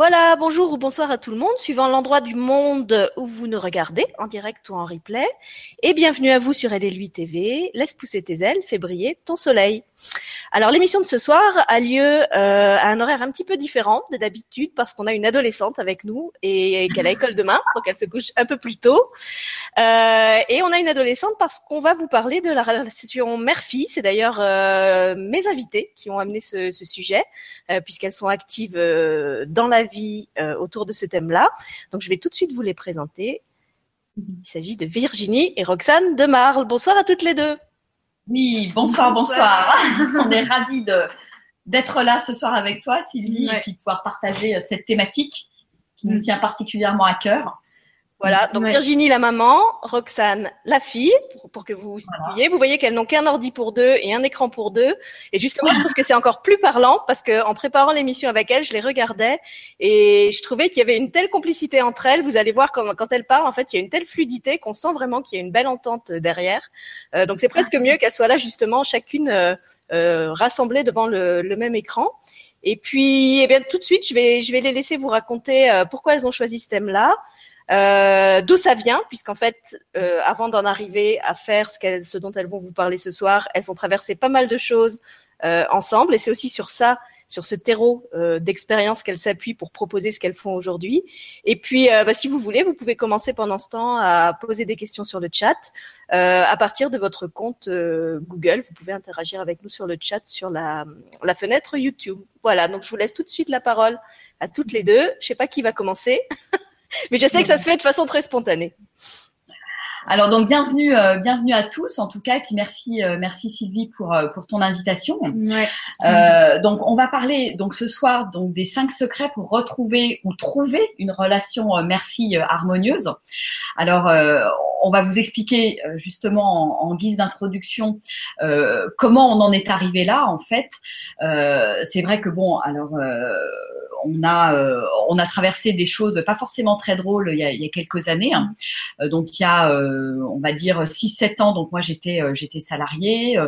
Voilà, bonjour ou bonsoir à tout le monde, suivant l'endroit du monde où vous nous regardez, en direct ou en replay. Et bienvenue à vous sur LL8 TV. Laisse pousser tes ailes, fais briller ton soleil. Alors l'émission de ce soir a lieu euh, à un horaire un petit peu différent de d'habitude parce qu'on a une adolescente avec nous et, qu'elle a école demain, donc elle se couche un peu plus tôt. Euh, et on a une adolescente parce qu'on va vous parler de la relation mère-fille. C'est d'ailleurs euh, mes invités qui ont amené ce, ce sujet euh, puisqu'elles sont actives euh, dans la vie euh, autour de ce thème-là. Donc, je vais tout de suite vous les présenter. Il s'agit de Virginie et Roxane de Marle. Bonsoir à toutes les deux. Oui, bonsoir, bonsoir. On est ravis de, d'être là ce soir avec toi, Sylvie, et puis de pouvoir partager euh, cette thématique qui nous mm. tient particulièrement à cœur. Voilà, donc Virginie la maman, Roxane la fille, pour, que vous voyez. Vous voyez qu'elles n'ont qu'un ordi pour deux et un écran pour deux. Et justement, je trouve que c'est encore plus parlant parce que en préparant l'émission avec elles, je les regardais et je trouvais qu'il y avait une telle complicité entre elles. Vous allez voir quand, quand elles parlent, en fait, il y a une telle fluidité qu'on sent vraiment qu'il y a une belle entente derrière. Euh, donc c'est presque mieux qu'elles soient là justement, chacune euh, euh, rassemblée devant le, le, même écran. Et puis, eh bien, tout de suite, je vais, je vais les laisser vous raconter euh, pourquoi elles ont choisi ce thème-là. Euh, D'où ça vient, puisqu'en fait, euh, avant d'en arriver à faire ce, ce, dont elles vont vous parler ce soir, elles ont traversé pas mal de choses euh, ensemble, et c'est aussi sur ça, sur ce terreau euh, d'expérience qu'elles s'appuient pour proposer ce qu'elles font aujourd'hui. Et puis, euh, bah, si vous voulez, vous pouvez commencer pendant ce temps à poser des questions sur le chat euh, à partir de votre compte Google. Vous pouvez interagir avec nous sur le chat sur la, la fenêtre YouTube. Voilà, donc je vous laisse tout de suite la parole à toutes les deux. Je sais pas qui va commencer. Mais je sais que ça se fait de façon très spontanée. Alors donc bienvenue, euh, bienvenue à tous en tout cas et puis merci, euh, merci Sylvie pour euh, pour ton invitation. Ouais. donc on va parler donc ce soir donc des cinq secrets pour retrouver ou trouver une relation mère-fille harmonieuse. Alors on va vous expliquer justement en, en guise d'introduction comment on en est arrivé là en fait. C'est vrai que bon alors on a euh, on a traversé des choses pas forcément très drôles il y a, quelques années. Euh, donc il y a euh, on va dire 6-7 ans. Donc moi j'étais j'étais salariée,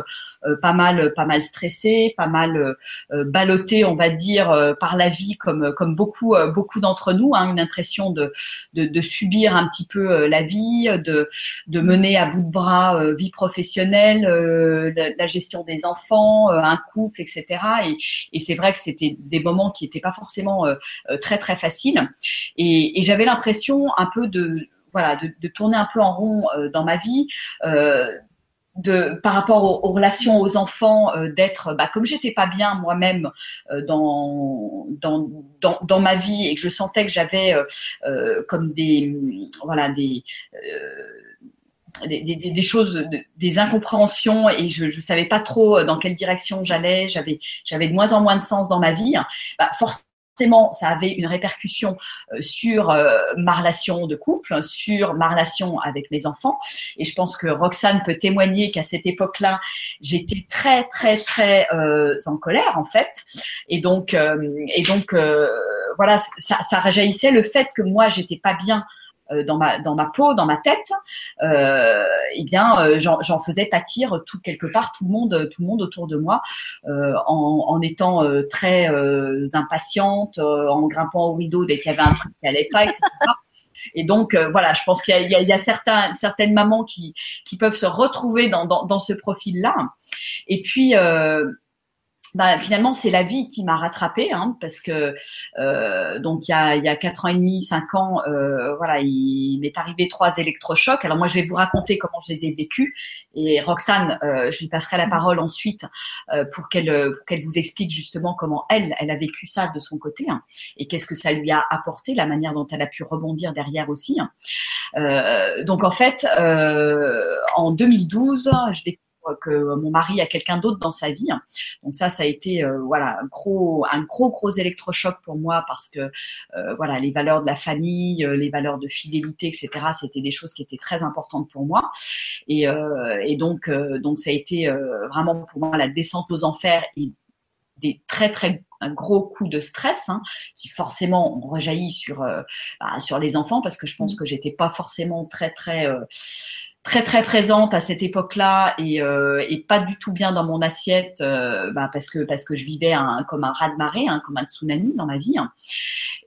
pas mal pas mal stressée, pas mal ballottée on va dire par la vie comme beaucoup beaucoup d'entre nous. Hein, une impression de, subir un petit peu la vie, de mener à bout de bras vie professionnelle, la, la, gestion des enfants, un couple, etc. Et, et c'est vrai que c'était des moments qui n'étaient pas forcément euh, euh, très très facile. Et, j'avais l'impression un peu de voilà de, tourner un peu en rond euh, dans ma vie. De, par rapport aux, relations aux enfants, d'être, bah, comme j'étais pas bien moi-même dans, dans, dans, dans, ma vie et que je sentais que j'avais comme des, voilà, des, des, des, choses, des incompréhensions et je ne savais pas trop dans quelle direction j'allais. J'avais, j'avais de moins en moins de sens dans ma vie. Bah, forcément, forcément, ça avait une répercussion euh, sur euh, ma relation de couple, sur ma relation avec mes enfants. Et je pense que Roxane peut témoigner qu'à cette époque-là, j'étais très, très, très euh, en colère en fait. Et donc, et donc, voilà, ça, ça le fait que moi, j'étais pas bien dans ma dans ma peau, dans ma tête, euh, eh bien euh, j'en faisais pâtir tout quelque part tout le monde tout le monde autour de moi euh, en, étant très impatiente, en grimpant au rideau dès qu'il y avait un truc qui allait pas, etc. Et donc voilà, je pense qu'il y, a, certains, certaines mamans qui, qui peuvent se retrouver dans, dans, ce profil-là. Et puis euh, bah, finalement c'est la vie qui m'a rattrapée hein, parce que euh, donc il y a il y a quatre ans et demi cinq ans euh, voilà il m'est arrivé trois électrochocs alors moi je vais vous raconter comment je les ai vécus et Roxane euh, je lui passerai la parole ensuite euh, pour qu'elle qu'elle vous explique justement comment elle elle a vécu ça de son côté hein, et qu'est-ce que ça lui a apporté la manière dont elle a pu rebondir derrière aussi hein. euh, donc en fait euh, en 2012 je que mon mari a quelqu'un d'autre dans sa vie. Donc ça, ça a été euh, voilà un gros, un gros gros électrochoc pour moi parce que euh, voilà les valeurs de la famille, euh, les valeurs de fidélité, etc. C'était des choses qui étaient très importantes pour moi. Et, et donc donc ça a été vraiment pour moi la descente aux enfers et des très très un gros coup de stress hein, qui forcément rejaillit sur bah, sur les enfants parce que je pense mmh. que j'étais pas forcément très très très très présente à cette époque-là et, euh, et pas du tout bien dans mon assiette euh, bah, parce que parce que je vivais un, comme un raz de marée, hein, comme un tsunami dans ma vie. Hein.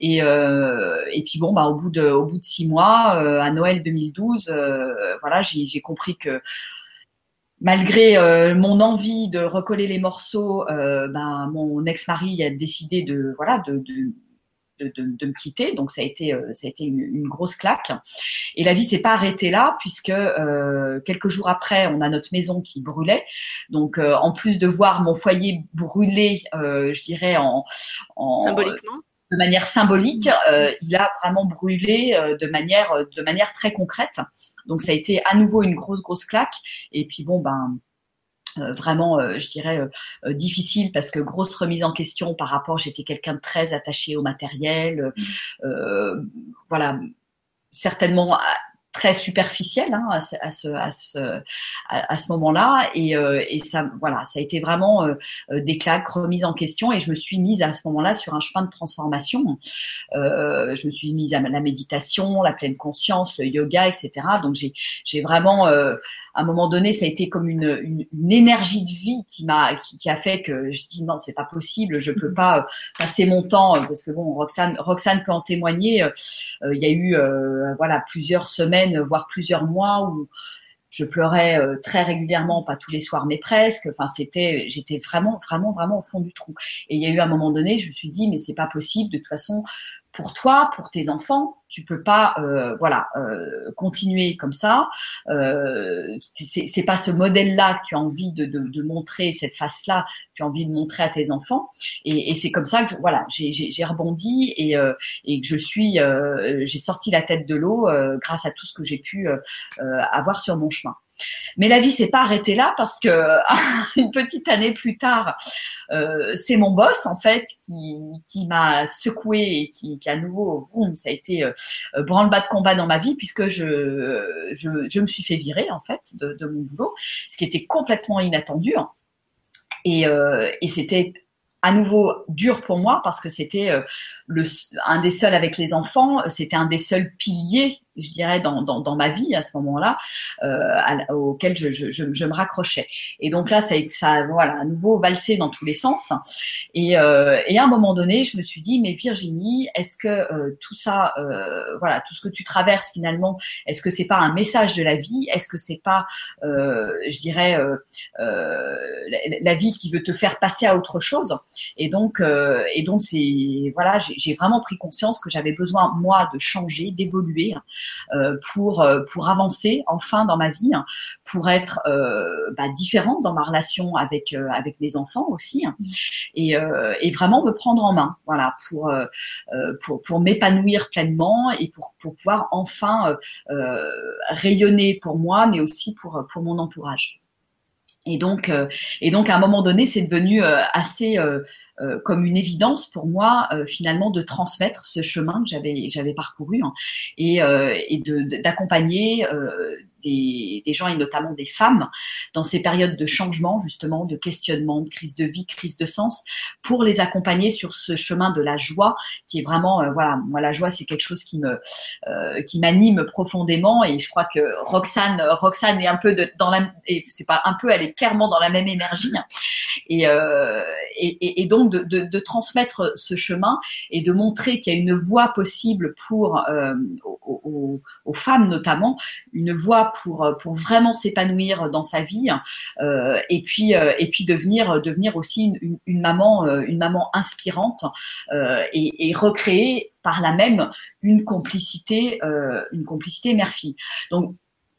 Et, euh, et puis bon, bah, au bout de au bout de six mois, euh, à Noël 2012, euh, voilà, j'ai compris que malgré euh, mon envie de recoller les morceaux, bah, mon ex-mari a décidé de voilà de, de de, de, me quitter. Donc ça a été, euh, ça a été une, une, grosse claque. Et la vie s'est pas arrêtée là, puisque euh, quelques jours après, on a notre maison qui brûlait. Donc euh, en plus de voir mon foyer brûler, je dirais en, en symboliquement. De manière symbolique, il a vraiment brûlé de manière de manière très concrète. Donc ça a été à nouveau une grosse grosse claque. Et puis bon ben euh, vraiment, euh, je dirais, euh, difficile parce que grosse remise en question par rapport, j'étais quelqu'un de très attaché au matériel, voilà, certainement très superficielle hein, à, ce, à, ce, à, ce, à, ce moment-là. Et, euh, et, ça voilà ça a été vraiment euh, euh, des claques remises en question. Et je me suis mise à ce moment-là sur un chemin de transformation. Euh, je me suis mise à la méditation la pleine conscience le yoga etc donc j'ai j'ai vraiment à un moment donné ça a été comme une, une, une énergie de vie qui m'a qui, qui, a fait que je dis non c'est pas possible je peux pas passer mon temps parce que bon Roxane Roxane peut en témoigner. Il y a eu voilà plusieurs semaines voire plusieurs mois où je pleurais euh, très régulièrement, pas tous les soirs, mais presque. Enfin, c'était, j'étais vraiment, vraiment, vraiment au fond du trou. Et il y a eu un moment donné, je me suis dit, mais c'est pas possible. De toute façon, pour toi, pour tes enfants, tu peux pas, euh, voilà, euh, continuer comme ça. Euh, c'est pas ce modèle-là que tu as envie de, montrer, cette face-là, tu as envie de montrer à tes enfants. Et, c'est comme ça que, voilà, j'ai rebondi et, euh, et que je suis, j'ai sorti la tête de l'eau grâce à tout ce que j'ai pu avoir sur mon chemin. Mais la vie s'est pas arrêtée là parce que une petite année plus tard, euh, c'est mon boss en fait qui, m'a secoué et qui, qui à nouveau, ça a été euh, branle-bas de combat dans ma vie puisque je, me suis fait virer en fait de, mon boulot, ce qui était complètement inattendu. Hein. Et, euh, et c'était à nouveau dur pour moi parce que c'était un des seuls avec les enfants, c'était un des seuls piliers je dirais, dans, dans, dans, ma vie à ce moment-là, euh, auquel je, je, je, me raccrochais. Et donc là, ça, ça voilà, à nouveau valsé dans tous les sens. Et, euh, et à un moment donné, je me suis dit, mais Virginie, est-ce que euh, tout ça, euh, voilà, tout ce que tu traverses finalement, est-ce que c'est pas un message de la vie? Est-ce que c'est pas, euh, je dirais, euh, la, la, vie qui veut te faire passer à autre chose? Et donc, et donc c'est, voilà, j'ai vraiment pris conscience que j'avais besoin moi de changer, d'évoluer. Euh, pour euh, pour avancer enfin dans ma vie, pour être euh, bah, différente dans ma relation avec avec mes enfants aussi, et, et vraiment me prendre en main, voilà, pour pour pour m'épanouir pleinement et pour pour pouvoir enfin rayonner pour moi, mais aussi pour pour mon entourage. Et donc, et donc à un moment donné, c'est devenu assez euh, comme une évidence pour moi euh, finalement de transmettre ce chemin que j'avais j'avais parcouru hein, et, euh, et d'accompagner des, gens et notamment des femmes dans ces périodes de changement, justement, de questionnement, de crise de vie, crise de sens, pour les accompagner sur ce chemin de la joie, qui est vraiment, euh, voilà, moi la joie c'est quelque chose qui me, euh, qui m'anime profondément et je crois que Roxane, Roxane est un peu dans la, c'est pas un peu, elle est clairement dans la même énergie et, euh, et, et, donc de, transmettre ce chemin et de montrer qu'il y a une voie possible pour aux, aux, femmes notamment, une voie pour euh, pour vraiment s'épanouir dans sa vie euh, et puis euh, et puis devenir devenir aussi une, maman une maman inspirante et, recréer par là même une complicité une complicité mère-fille. Donc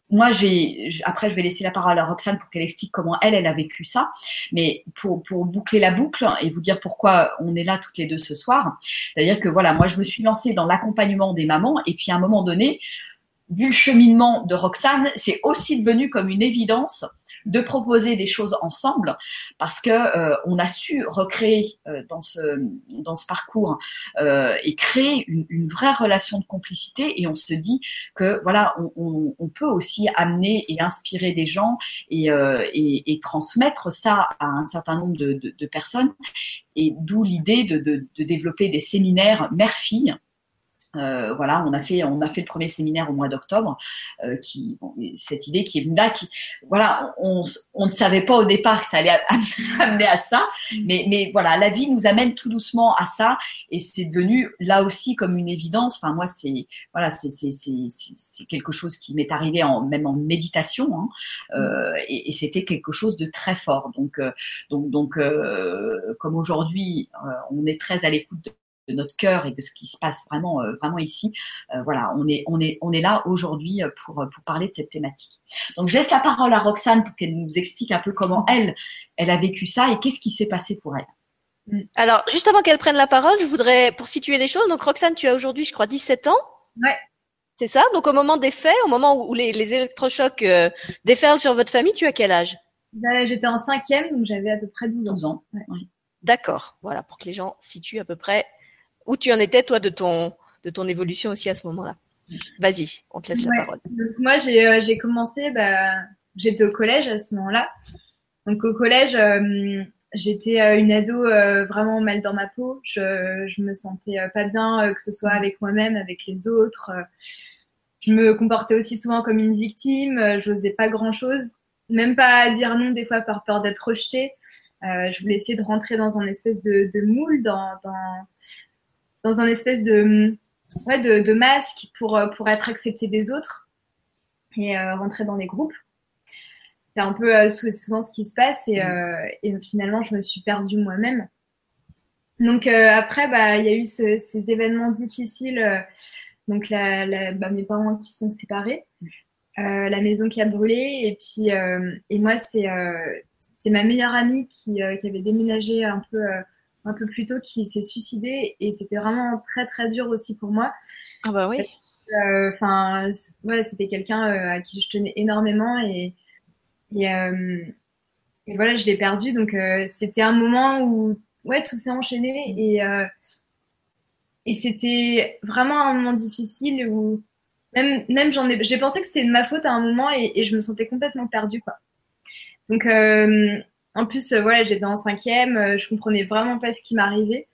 moi, j'ai après je vais laisser la parole à Roxane pour qu'elle explique comment elle elle a vécu ça. Mais pour pour boucler la boucle et vous dire pourquoi on est là toutes les deux ce soir, c'est-à-dire que voilà, moi je me suis lancée dans l'accompagnement des mamans et puis à un moment donné, vu le cheminement de Roxane, c'est aussi devenu comme une évidence de proposer des choses ensemble parce que euh, on a su recréer euh, dans ce dans ce parcours euh, et créer une, vraie relation de complicité et on se dit que voilà on, on, on peut aussi amener et inspirer des gens et, et, et, transmettre ça à un certain nombre de, de, de personnes et d'où l'idée de, de, de développer des séminaires mère-fille euh, voilà, on a fait, on a fait le premier séminaire au mois d'octobre, euh, qui, cette idée qui est là, qui, voilà, on, on ne savait pas au départ que ça allait amener à ça, mais, mais voilà, la vie nous amène tout doucement à ça, et c'est devenu là aussi comme une évidence. Enfin, moi, c'est, voilà, c'est, c'est, c'est, quelque chose qui m'est arrivé en, même en méditation, hein, euh, et, et c'était quelque chose de très fort. Donc, euh, donc, donc, euh, comme aujourd'hui, on est très à l'écoute de de notre cœur et de ce qui se passe vraiment, euh, vraiment ici. Euh, voilà, on est, on est, on est là aujourd'hui euh, pour, pour parler de cette thématique. Donc, je laisse la parole à Roxane pour qu'elle nous explique un peu comment elle, elle a vécu ça et qu'est-ce qui s'est passé pour elle. Mm. Alors, juste avant qu'elle prenne la parole, je voudrais, pour situer les choses, donc Roxane, tu as aujourd'hui, je crois, 17 ans. Ouais. C'est ça? Donc, au moment des faits, au moment où les, les électrochocs déferlent sur votre famille, tu as quel âge? J'étais en cinquième, donc j'avais à peu près 12 ans. D'accord, voilà, pour que les gens situent à peu près où tu en étais, toi, de ton, de ton évolution aussi à ce moment-là? Vas-y, on te laisse la parole. Donc, moi, j'ai euh, commencé, bah, j'étais au collège à ce moment-là. Donc, au collège, euh, j'étais euh, une ado vraiment mal dans ma peau. Je, je me sentais pas bien, que ce soit avec moi-même, avec les autres. je me comportais aussi souvent comme une victime. Je n'osais pas grand-chose, même pas dire non des fois par peur d'être rejetée. je voulais essayer de rentrer dans un espèce de, de moule, dans, dans, dans un espèce de, ouais, de, masque pour, euh, pour être accepté des autres et euh, rentrer dans des groupes. C'est un peu euh, souvent ce qui se passe et, et, finalement je me suis perdue moi-même. Donc après, bah, il y a eu ces événements difficiles. donc la, bah, mes parents qui sont séparés, la maison qui a brûlé et puis et moi c'est c'est ma meilleure amie qui, qui avait déménagé un peu un peu plus tôt qui s'est suicidé et c'était vraiment très très dur aussi pour moi. Ah bah oui. Euh, enfin, ouais, c'était quelqu'un euh, à qui je tenais énormément et et, euh, et voilà, je l'ai perdu. Donc c'était un moment où ouais tout s'est enchaîné et et c'était vraiment un moment difficile où même même j'en ai j'ai pensé que c'était de ma faute à un moment et, et je me sentais complètement perdue quoi. Donc en plus, euh, voilà, j'étais en cinquième, euh, je comprenais vraiment pas ce qui m'arrivait.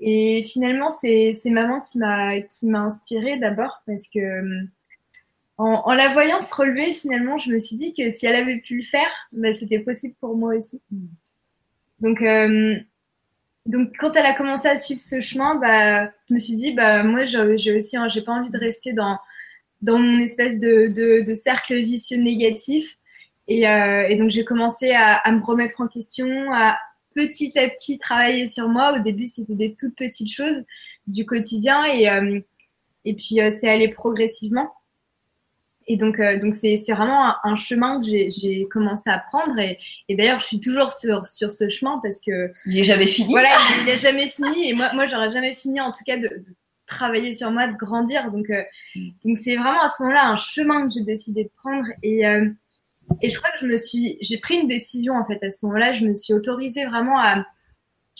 Et finalement, c'est maman qui m'a qui m'a inspirée d'abord parce que euh, en, la voyant se relever, finalement, je me suis dit que si elle avait pu le faire, bah, c'était possible pour moi aussi. Donc, donc quand elle a commencé à suivre ce chemin, bah, je me suis dit, bah, moi, j'ai aussi, j'ai pas envie de rester dans, dans mon espèce de, de, de cercle vicieux négatif. Et, euh, et donc j'ai commencé à, à, me remettre en question, à petit à petit travailler sur moi. Au début, c'était des toutes petites choses du quotidien et, euh, et puis euh, c'est allé progressivement. Et donc, euh, donc c'est, c'est vraiment un, chemin que j'ai, j'ai commencé à prendre. Et, et, d'ailleurs, je suis toujours sur, sur ce chemin parce que. Il n'est jamais fini. Voilà, il n'est jamais fini. Et moi, moi, j'aurais jamais fini, en tout cas, de, de travailler sur moi, de grandir. Donc, euh, mm. donc c'est vraiment à ce moment-là un chemin que j'ai décidé de prendre. Et, euh, et je crois que je me suis, j'ai pris une décision en fait à ce moment-là. Je me suis autorisée vraiment à,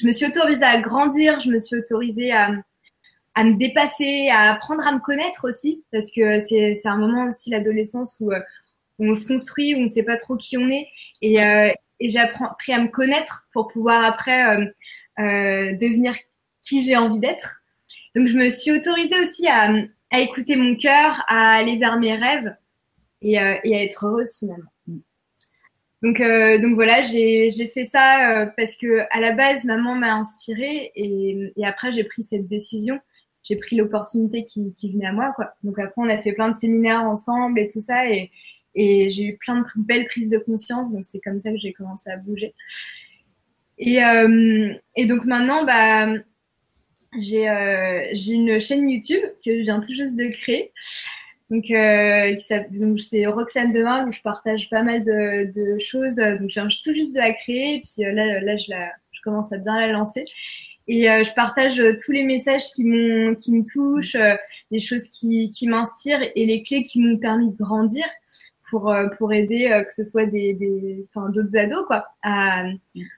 je me suis autorisée à grandir. Je me suis autorisée à, à me dépasser, à apprendre à me connaître aussi, parce que c'est, un moment aussi l'adolescence où, euh, où, on se construit, où on ne sait pas trop qui on est, et, euh, et j'ai appris à me connaître pour pouvoir après euh, euh, devenir qui j'ai envie d'être. Donc je me suis autorisée aussi à, à écouter mon cœur, à aller vers mes rêves et, euh, et à être heureuse finalement. Donc, euh, donc voilà, j'ai fait ça euh, parce que à la base, maman m'a inspirée et, après j'ai pris cette décision. J'ai pris l'opportunité qui, venait à moi. Donc après, on a fait plein de séminaires ensemble et tout ça et, j'ai eu plein de belles prises de conscience. Donc c'est comme ça que j'ai commencé à bouger. Et, euh, donc maintenant, bah, j'ai une chaîne YouTube que je viens tout juste de créer. Donc, euh, c'est Roxane Demain où je partage pas mal de, de, choses. Donc, je viens tout juste de la créer. Et puis euh, là, là je, la, je commence à bien la lancer. Et euh, je partage tous les messages qui, qui me touchent, euh, les choses qui, qui m'inspirent et les clés qui m'ont permis de grandir pour, euh, pour aider euh, que ce soit des, des d'autres ados quoi, à,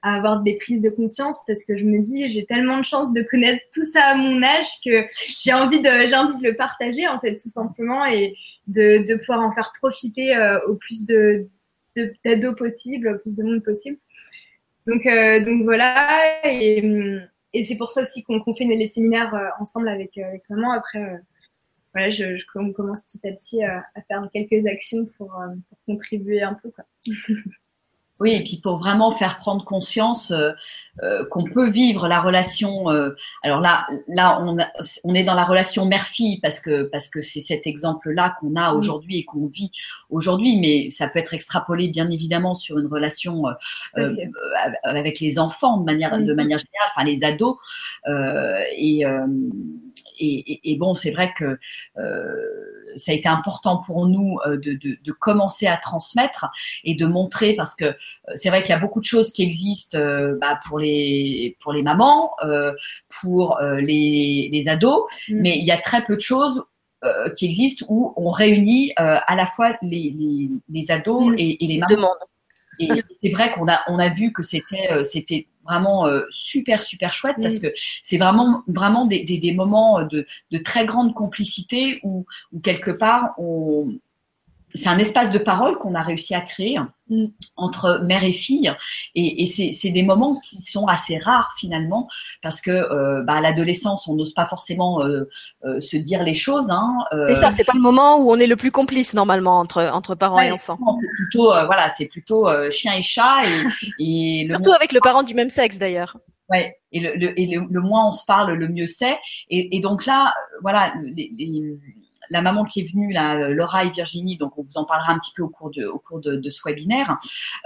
avoir des prises de conscience parce que je me dis j'ai tellement de chance de connaître tout ça à mon âge que j'ai envie de j'ai envie de le partager en fait tout simplement et de, de pouvoir en faire profiter euh, au plus de, d'ados possible, au plus de monde possible. Donc donc voilà et et c'est pour ça aussi qu'on fait les séminaires ensemble avec, avec maman. Après, voilà, je, je, commence petit à petit à, à faire quelques actions pour, pour contribuer un peu. Quoi. Oui, et puis pour vraiment faire prendre conscience euh, euh, qu'on peut vivre la relation. Euh, alors là, là, on, on est dans la relation mère-fille parce que parce que c'est cet exemple-là qu'on a aujourd'hui et qu'on vit aujourd'hui, mais ça peut être extrapolé bien évidemment sur une relation avec les enfants de manière de manière générale, enfin les ados. Et, et, et, bon, c'est vrai que ça a été important pour nous de, de, de commencer à transmettre et de montrer parce que euh, c'est vrai qu'il y a beaucoup de choses qui existent euh, bah, pour les pour les mamans, euh, pour les, les ados, mm. mais il y a très peu de choses qui existent où on réunit à la fois les, les, les ados mm. et, et, les mamans. Et c'est vrai qu'on a on a vu que c'était c'était vraiment super super chouette parce que c'est vraiment vraiment des, des, des moments de, de, très grande complicité où, où quelque part on c'est un espace de parole qu'on a réussi à créer mm. entre mère et fille et, et c'est des moments qui sont assez rares finalement parce que euh, bah, à l'adolescence on n'ose pas forcément euh, euh, se dire les choses hein, c'est ça c'est pas le moment où on est le plus complice normalement entre entre parents et enfants c'est plutôt voilà c'est plutôt chien et chat et, et surtout avec le parent du même sexe d'ailleurs Ouais, et le, le et le, moins on se parle, le mieux c'est. Et, et donc là, voilà, les, les, la maman qui est venue, là, euh, Laura et Virginie, donc on vous en parlera un petit peu au cours de, ce webinaire.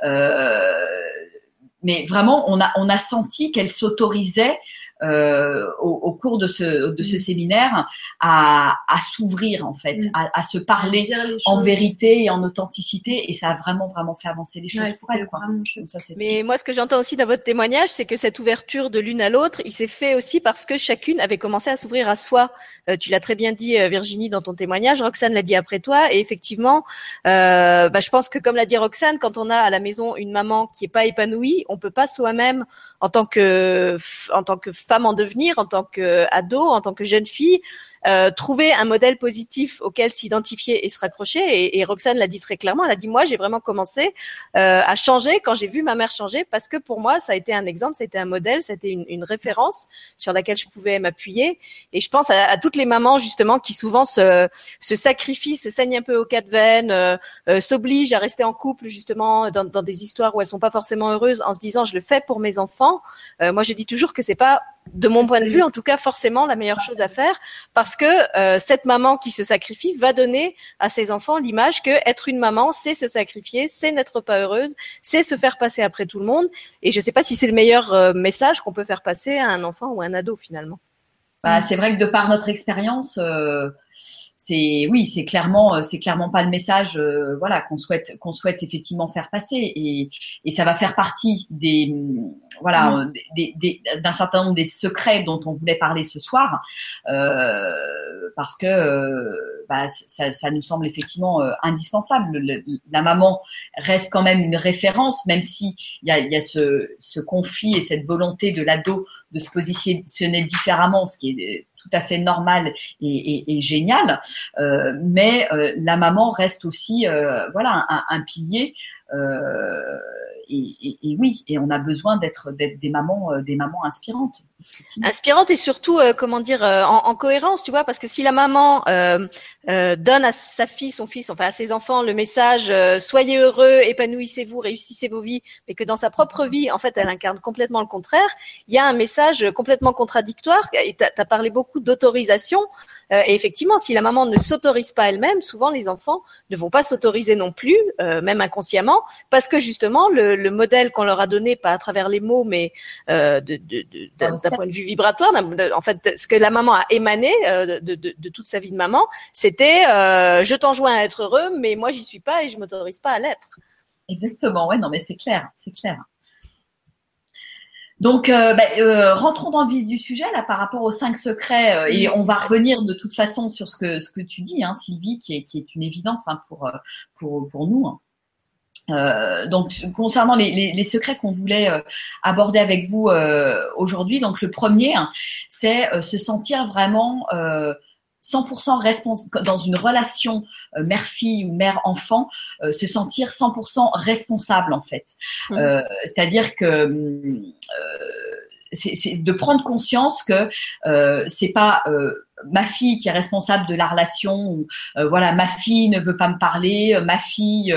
Euh, mais vraiment, on a, on a senti qu'elle s'autorisait euh, au, au, cours de ce, de ce mm. séminaire à, à s'ouvrir en fait, mm. à, à, se parler en vérité et en authenticité et ça a vraiment vraiment fait avancer les choses pour elle. Quoi. Ça, Mais moi ce que j'entends aussi dans votre témoignage c'est que cette ouverture de l'une à l'autre il s'est fait aussi parce que chacune avait commencé à s'ouvrir à soi. Euh, tu l'as très bien dit euh, Virginie dans ton témoignage, Roxane l'a dit après toi et effectivement euh, bah, je pense que comme l'a dit Roxane quand on a à la maison une maman qui est pas épanouie on peut pas soi-même en tant que en tant que femme en devenir, en tant qu'ado, en tant que jeune fille, euh, trouver un modèle positif auquel s'identifier et se raccrocher. Et, et Roxane l'a dit très clairement, elle a dit moi j'ai vraiment commencé euh, à changer quand j'ai vu ma mère changer parce que pour moi ça a été un exemple, ça a été un modèle, ça a été une, une référence sur laquelle je pouvais m'appuyer. Et je pense à, à, toutes les mamans justement qui souvent se, se sacrifient, se saignent un peu au quatre veines, euh, euh, s'obligent à rester en couple justement dans, dans, des histoires où elles sont pas forcément heureuses en se disant je le fais pour mes enfants. Euh, moi je dis toujours que c'est pas de mon point de vue, en tout cas, forcément la meilleure chose à faire, parce que euh, cette maman qui se sacrifie va donner à ses enfants l'image que être une maman, c'est se sacrifier, c'est n'être pas heureuse, c'est se faire passer après tout le monde. Et je ne sais pas si c'est le meilleur euh, message qu'on peut faire passer à un enfant ou à un ado finalement. Bah, c'est vrai que de par notre expérience, euh, c'est oui, c'est clairement, euh, c'est clairement pas le message, euh, voilà, qu'on souhaite, qu'on souhaite effectivement faire passer, et, et ça va faire partie des, voilà, mm. des, des, d'un certain nombre des secrets dont on voulait parler ce soir, euh, parce que euh, bah, ça, ça, nous semble effectivement indispensable. la maman reste quand même une référence, même si il y a, y a ce, ce conflit et cette volonté de l'ado de se positionner différemment, ce qui est tout à fait normal et, génial. Euh, mais euh, la maman reste aussi, euh, voilà, un pilier et, oui, et on a besoin d'être des mamans, euh, des mamans inspirantes. Inspirantes et surtout, euh, comment dire, euh, en, cohérence, tu vois, parce que si la maman donne à sa fille, son fils, enfin à ses enfants, le message soyez heureux, épanouissez-vous, réussissez vos vies, mais que dans sa propre vie, en fait, elle incarne complètement le contraire, il y a un message complètement contradictoire. Et tu as parlé beaucoup d'autorisation. et effectivement, si la maman ne s'autorise pas elle-même, souvent les enfants ne vont pas s'autoriser non plus, même inconsciemment, parce que justement le, le modèle qu'on leur a donné, pas à travers les mots, mais euh, d'un point de vue vibratoire, en fait, ce que la maman a émané euh, de, toute sa vie de maman, c'était euh, je t'enjoins à être heureux, mais moi j'y suis pas et je m'autorise pas à l'être. Exactement, ouais, non, mais c'est clair, c'est clair. Donc, ben, rentrons dans le vif du sujet là par rapport aux cinq secrets et on va revenir de toute façon sur ce que ce que tu dis, hein, Sylvie, qui est qui est une évidence hein, pour pour pour nous. Hein. Euh, donc concernant les, les, les secrets qu'on voulait euh, aborder avec vous euh, aujourd'hui, donc le premier, hein, c'est euh, se sentir vraiment 100% responsable dans une relation mère-fille ou mère-enfant, se sentir 100% responsable en fait. Mmh. C'est-à-dire que c'est de prendre conscience que euh, c'est pas euh, ma fille qui est responsable de la relation ou euh, voilà ma fille ne veut pas me parler ma fille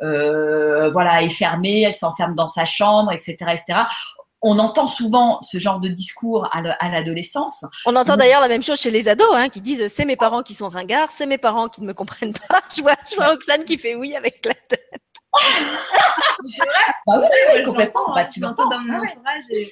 voilà est fermée elle s'enferme dans sa chambre etc etc on entend souvent ce genre de discours à l'adolescence. On entend d'ailleurs la même chose chez les ados, hein, qui disent c'est mes parents qui sont ringards, c'est mes parents qui ne me comprennent pas. Je vois, je vois Roxane qui fait oui avec la tête. c'est vrai. Bah oui, complètement. Bah, tu l'entends dans mon entourage. Et,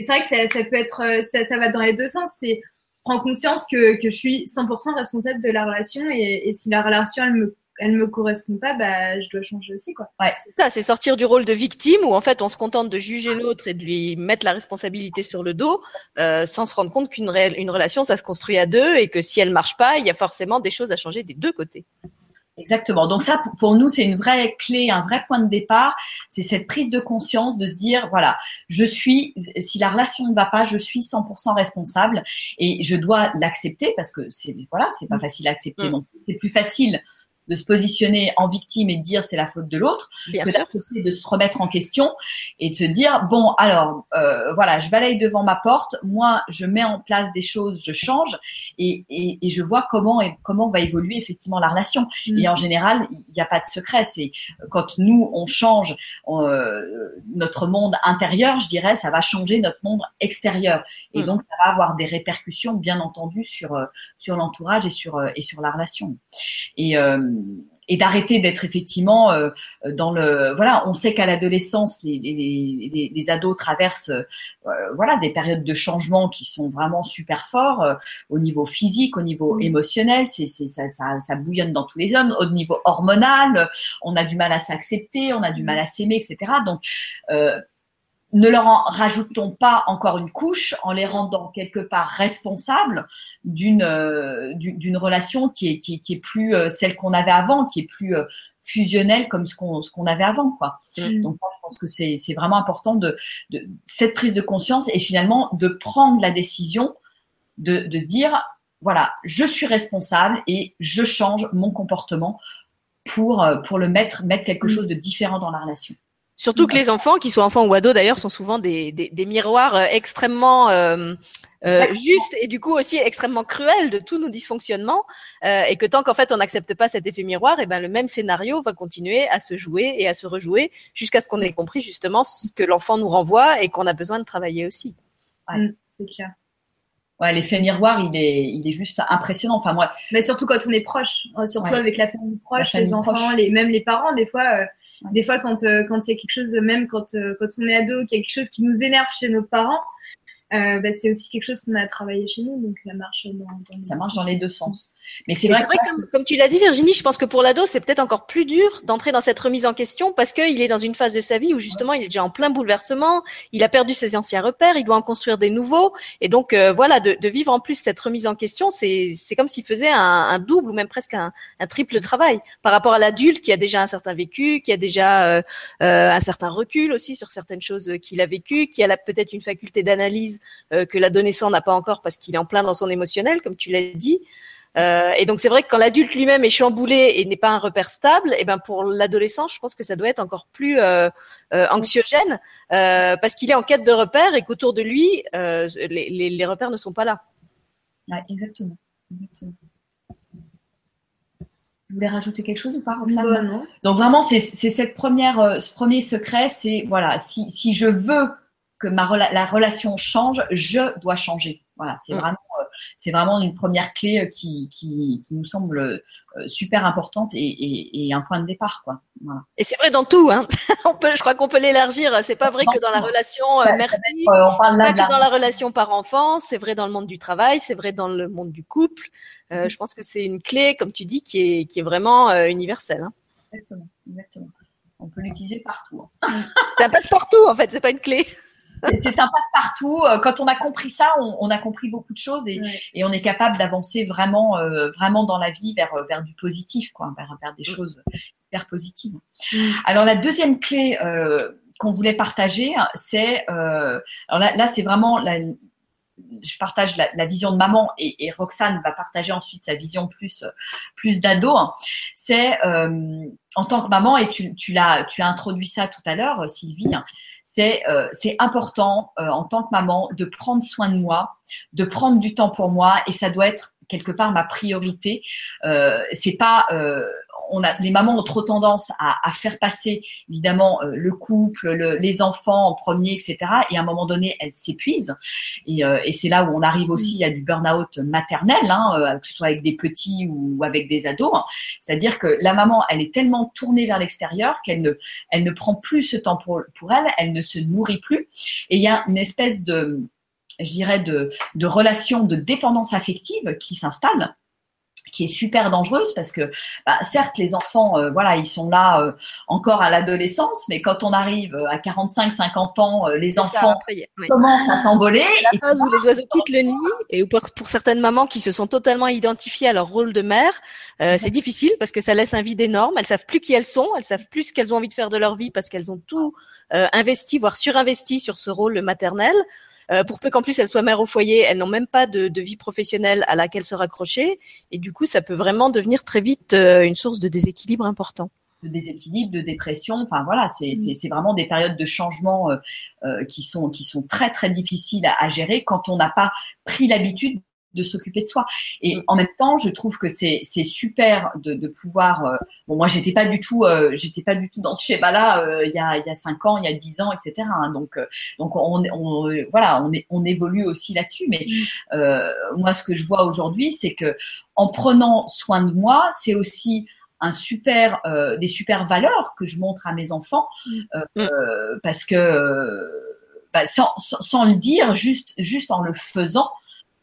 c'est vrai que ça, peut être, euh, ça, ça, va dans les deux sens. C'est prendre conscience que, que je suis 100% responsable de la relation et, et si la relation elle me elle me correspond pas, bah, je dois changer aussi, quoi. Ouais, c'est ça, c'est sortir du rôle de victime où en fait on se contente de juger l'autre et de lui mettre la responsabilité sur le dos, euh, sans se rendre compte qu'une une relation ça se construit à deux et que si elle marche pas, il y a forcément des choses à changer des deux côtés. Exactement. Donc ça, pour nous, c'est une vraie clé, un vrai point de départ. C'est cette prise de conscience de se dire, voilà, je suis, si la relation ne va pas, je suis 100% responsable et je dois l'accepter parce que c'est, voilà, c'est pas mm. facile à accepter. Donc mm. c'est plus facile de se positionner en victime et de dire c'est la faute de l'autre, Bien de se remettre en question et de se dire bon alors euh, voilà je balaye devant ma porte, moi je mets en place des choses, je change et, et, et je vois comment et comment va évoluer effectivement la relation. Mm. Et en général il n'y a pas de secret, c'est quand nous on change euh, notre monde intérieur, je dirais ça va changer notre monde extérieur et mm. donc ça va avoir des répercussions bien entendu sur euh, sur l'entourage et sur euh, et sur la relation. Et et d'arrêter d'être effectivement euh, dans le voilà on sait qu'à l'adolescence les, les, les, ados traversent euh, voilà des périodes de changement qui sont vraiment super forts euh, au niveau physique au niveau émotionnel c'est ça, ça, ça bouillonne dans tous les hommes au niveau hormonal on a du mal à s'accepter on a du mal à s'aimer etc donc ne leur en rajoutons pas encore une couche en les rendant quelque part responsables d'une euh, d'une relation qui est, qui, qui est plus euh, celle qu'on avait avant, qui est plus euh, fusionnelle comme ce qu'on ce qu'on avait avant quoi. Mm. Donc moi, je pense que c'est c'est vraiment important de, de cette prise de conscience et finalement de prendre la décision de de dire voilà, je suis responsable et je change mon comportement pour pour le mettre mettre quelque mm. chose de différent dans la relation. Surtout que les enfants, qu'ils soient enfants ou ados d'ailleurs, sont souvent des, des, des miroirs euh, extrêmement euh, euh, justes et du coup aussi extrêmement cruels de tous nos dysfonctionnements. Euh, et que tant qu'en fait on n'accepte pas cet effet miroir, et eh ben le même scénario va continuer à se jouer et à se rejouer jusqu'à ce qu'on ait compris justement ce que l'enfant nous renvoie et qu'on a besoin de travailler aussi. Ouais, mm, c'est clair. Ouais, l'effet miroir, il est, il est juste impressionnant. Enfin moi. Mais surtout quand on est proche, surtout avec la famille proche, les enfants, les même les parents, des fois des fois, quand euh, quand il y a quelque chose, même quand euh, quand on est ado, qu'il y a quelque chose qui nous énerve chez nos parents, euh, bah, c'est aussi quelque chose qu'on a travaillé chez nous, donc ça marche dans, dans ça marche dans les deux sens. Mais c'est vrai, comme, comme, tu l'as dit, Virginie, je pense que pour l'ado, c'est peut-être encore plus dur d'entrer dans cette remise en question parce qu'il est dans une phase de sa vie où justement il est déjà en plein bouleversement, il a perdu ses anciens repères, il doit en construire des nouveaux, et donc euh, voilà, de, de, vivre en plus cette remise en question, c'est c'est comme s'il faisait un, un, double ou même presque un, un triple travail par rapport à l'adulte qui a déjà un certain vécu, qui a déjà euh, euh un certain recul aussi sur certaines choses qu'il a vécues, qui a peut-être une faculté d'analyse euh, que l'adolescent n'a pas encore parce qu'il est en plein dans son émotionnel, comme tu l'as dit. Euh, et donc c'est vrai que quand l'adulte lui-même est chamboulé et n'est pas un repère stable, et eh ben pour l'adolescent, je pense que ça doit être encore plus euh, euh anxiogène euh, parce qu'il est en quête de repères et qu'autour de lui, euh, les, les, les, repères ne sont pas là. Ouais, exactement. exactement. Vous voulez rajouter quelque chose ou pas non. Donc vraiment, c'est cette première, ce premier secret, c'est voilà, si, si je veux que ma la relation change, je dois changer. Voilà, c'est mm. vraiment c'est vraiment une première clé euh, qui, qui, qui nous semble euh, super importante et, et, et, un point de départ, quoi. Voilà. Et c'est vrai dans tout, hein. on peut, je crois qu'on peut l'élargir. C'est pas vrai que dans la relation euh, euh, pas que dans la relation par-enfant. C'est vrai dans le monde du travail, c'est vrai dans le monde du couple. Euh, je pense que c'est une clé, comme tu dis, qui est, qui est vraiment euh, universelle. Hein. Exactement, exactement. On peut l'utiliser partout. Hein. Ça passe partout, en fait. C'est pas une clé c'est un passe-partout. Euh, quand on a compris ça, on, a compris beaucoup de choses et, on est capable d'avancer vraiment, euh, vraiment dans la vie vers, vers du positif, quoi, vers, vers des choses hyper positives. Mm. Alors la deuxième clé euh, qu'on voulait partager, c'est alors là, là c'est vraiment la, je partage la, vision de maman et, Roxane va partager ensuite sa vision plus plus d'ado. C'est en tant que maman et tu, tu l'as tu as introduit ça tout à l'heure, Sylvie c'est euh, c'est important euh, en tant que maman de prendre soin de moi, de prendre du temps pour moi et ça doit être quelque part ma priorité. Euh, c'est pas on a, les mamans ont trop tendance à, à faire passer évidemment euh, le couple, le, les enfants en premier, etc. Et à un moment donné, elles s'épuisent. Et, euh, et c'est là où on arrive aussi à du burn-out maternel, hein, euh, que ce soit avec des petits ou avec des ados. C'est-à-dire que la maman, elle est tellement tournée vers l'extérieur qu'elle ne, elle ne prend plus ce temps pour, pour elle, elle ne se nourrit plus. Et il y a une espèce de je dirais, de, de relation de dépendance affective qui s'installe qui est super dangereuse parce que bah, certes les enfants euh, voilà ils sont là euh, encore à l'adolescence mais quand on arrive à 45 50 ans euh, les enfants commencent à s'envoler la phase où les oiseaux quittent le nid et pour, pour certaines mamans qui se sont totalement identifiées à leur rôle de mère c'est difficile parce que ça laisse un vide énorme. Elles savent plus qui elles sont elles savent plus ce qu'elles ont envie de faire de leur vie parce qu'elles ont tout investi voire surinvesti sur ce rôle maternel euh, pour peu qu'en plus elles soient mères au foyer, elles n'ont même pas de, de, vie professionnelle à laquelle se raccrocher. Et du coup, ça peut vraiment devenir très vite euh, une source de déséquilibre important de déséquilibre, de dépression. Enfin voilà, c'est mm. vraiment des périodes de changement euh, euh, qui sont qui sont très très difficiles à, à gérer quand on n'a pas pris l'habitude de s'occuper de soi. Et mm. en même temps, je trouve que c'est c'est super de, de pouvoir. Euh, bon, moi, j'étais pas du tout, euh, j'étais pas du tout dans ce schéma-là euh, il y a il y a cinq ans, il y a dix ans, etc. Hein. donc donc on, on voilà, on est, on évolue aussi là-dessus. Mais mm. moi, ce que je vois aujourd'hui, c'est que en prenant soin de moi, c'est aussi un super des super valeurs que je montre à mes enfants mm. parce que bah, sans, sans, le dire, juste juste en le faisant,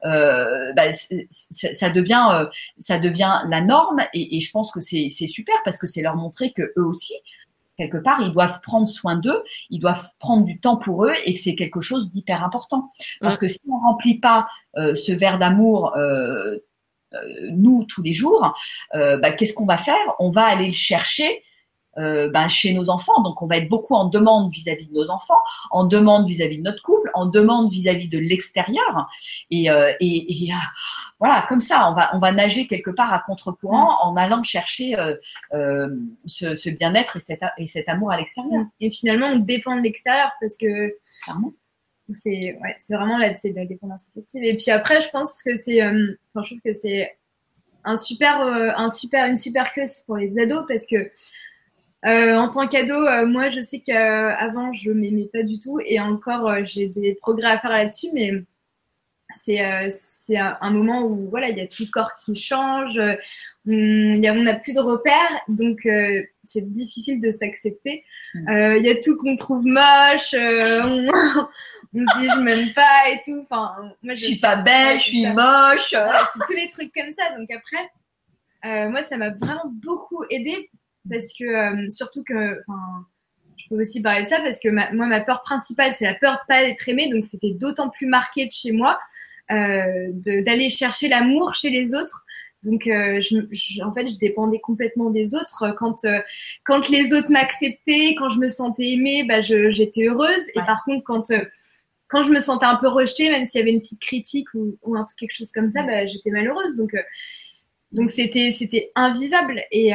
euh, bah, ça devient euh, ça devient la norme et, et je pense que c'est super parce que c'est leur montrer que eux aussi quelque part ils doivent prendre soin d'eux ils doivent prendre du temps pour eux et que c'est quelque chose d'hyper important. Parce que si on remplit pas euh, ce verre d'amour euh, nous tous les jours bah, qu'est-ce qu'on va faire? On va aller le chercher euh, bah, chez nos enfants. Donc, on va être beaucoup en demande vis-à-vis de nos enfants, en demande vis-à-vis de notre couple, en demande vis-à-vis de l'extérieur. Et, euh, et, et euh, voilà, comme ça, on va, on va nager quelque part à contre-courant en allant chercher euh, ce, ce bien-être et cet, et cet amour à l'extérieur. Et finalement, on dépend de l'extérieur parce que clairement. C'est ouais, vraiment la, de la dépendance affective. Et puis après, je pense que c'est, enfin, je trouve que c'est un super, un super, une super clé pour les ados parce que euh, en tant qu'ado, euh, moi, je sais qu'avant, je m'aimais pas du tout et encore, euh, j'ai des progrès à faire là-dessus, mais c'est c'est un moment où voilà, il y a tout le corps qui change, on n'a plus de repères, donc c'est difficile de s'accepter. Mm. Il y a tout qu'on trouve moche, on, on, se dit je m'aime pas et tout. Enfin, moi, je, suis pas belle, je suis moche. c'est tous les trucs comme ça. Donc après, moi, ça m'a vraiment beaucoup aidé parce que euh, surtout que, je peux aussi parler de ça parce que moi, ma peur principale, c'est la peur de pas être aimée, donc c'était d'autant plus marqué de chez moi euh, d'aller chercher l'amour chez les autres. Donc, euh, je, en fait, je dépendais complètement des autres. Quand, euh, quand les autres m'acceptaient, quand je me sentais aimée, bah, j'étais heureuse. Et par contre, quand, euh, quand je me sentais un peu rejetée, même s'il y avait une petite critique ou, ou un truc, quelque chose comme ça, bah, j'étais malheureuse. Donc, donc c'était, c'était invivable. Et,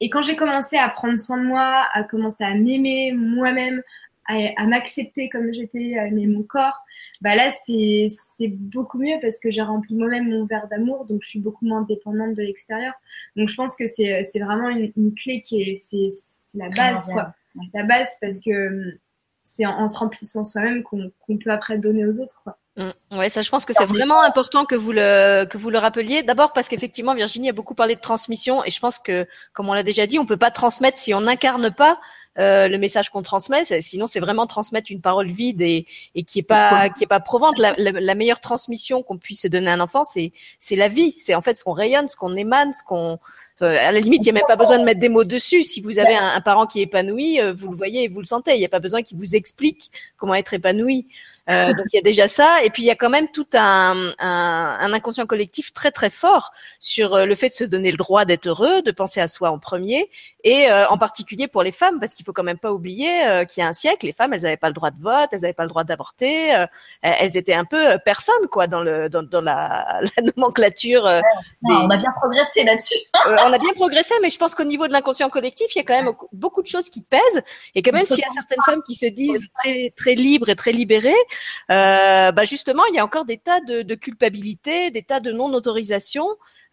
et quand j'ai commencé à prendre soin de moi, à commencer à m'aimer moi-même, à, m'accepter comme j'étais, à aimer mon corps, bah là c'est beaucoup mieux parce que j'ai rempli moi-même mon verre d'amour, donc je suis beaucoup moins dépendante de l'extérieur. Donc je pense que c'est vraiment une, clé qui est c'est la base quoi, la base parce que c'est en, se remplissant soi-même qu'on peut après donner aux autres quoi. Mm. Ouais, ça, je pense que c'est vraiment important que vous le que vous le rappeliez. D'abord parce qu'effectivement, Virginie a beaucoup parlé de transmission, et je pense que, comme on l'a déjà dit, on peut pas transmettre si on n'incarne pas euh, le message qu'on transmet. Sinon, c'est vraiment transmettre une parole vide et, et qui est pas qui est pas provante. La, la, meilleure transmission qu'on puisse donner à un enfant, c'est c'est la vie. C'est en fait ce qu'on rayonne, ce qu'on émane, ce qu'on euh, à la limite, il n'y a même pas besoin de mettre des mots dessus. Si vous avez un, un parent qui est épanoui, euh, vous le voyez et vous le sentez. Il n'y a pas besoin qu'il vous explique comment être épanoui. Euh, donc il y a déjà ça, et puis il y a quand même tout un, un, un, inconscient collectif très très fort sur euh, le fait de se donner le droit d'être heureux, de penser à soi en premier, et euh, en particulier pour les femmes, parce qu'il faut quand même pas oublier euh, qu'il y a un siècle, les femmes, elles n'avaient pas le droit de vote, elles n'avaient pas le droit d'avorter, elles étaient un peu personnes quoi dans le dans, dans la, la, nomenclature. Des... on a bien progressé là-dessus. on a bien progressé, mais je pense qu'au niveau de l'inconscient collectif, il y a quand même beaucoup de choses qui pèsent, et quand même s'il y a certaines femmes qui se disent très très libres et très libérées, euh, bah justement, il y a encore des tas de, de culpabilité, des tas de non-autorisation.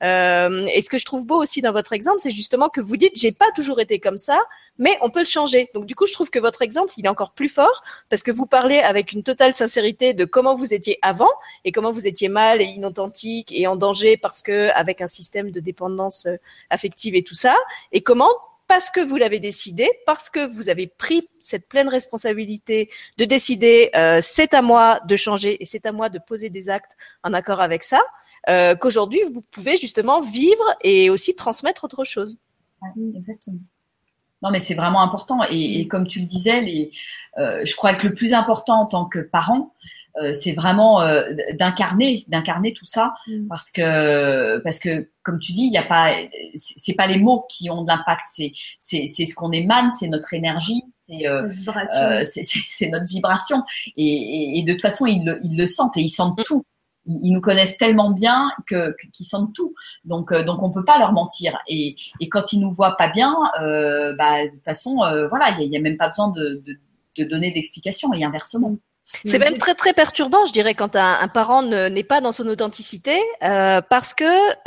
Euh, et ce que je trouve beau aussi dans votre exemple, c'est justement que vous dites, j'ai pas toujours été comme ça, mais on peut le changer. Donc du coup, je trouve que votre exemple, il est encore plus fort parce que vous parlez avec une totale sincérité de comment vous étiez avant et comment vous étiez mal et inauthentique et en danger parce que avec un système de dépendance euh, affective et tout ça, et comment parce que vous l'avez décidé, parce que vous avez pris cette pleine responsabilité de décider euh, c'est à moi de changer et c'est à moi de poser des actes en accord avec ça, euh, qu'aujourd'hui vous pouvez justement vivre et aussi transmettre autre chose. exactement. Non, mais c'est vraiment important. Et, comme tu le disais, euh, je crois que le plus important en tant que parent, c'est vraiment euh, d'incarner, d'incarner tout ça, mm. parce que parce que comme tu dis, il y a pas, c'est pas les mots qui ont de l'impact, c'est c'est c'est ce qu'on émane, c'est notre énergie, c'est euh, c'est notre vibration, et, et, de toute façon ils le ils le sentent et ils sentent mm. tout ils nous connaissent tellement bien que qu'ils sentent tout. Donc donc on peut pas leur mentir. Et, et quand ils nous voient pas bien, euh, bah de toute façon voilà, il y a, y a, même pas besoin de, de, de donner d'explications et inversement. C'est même très très perturbant, je dirais, quand un, un parent n'est pas dans son authenticité, euh, parce que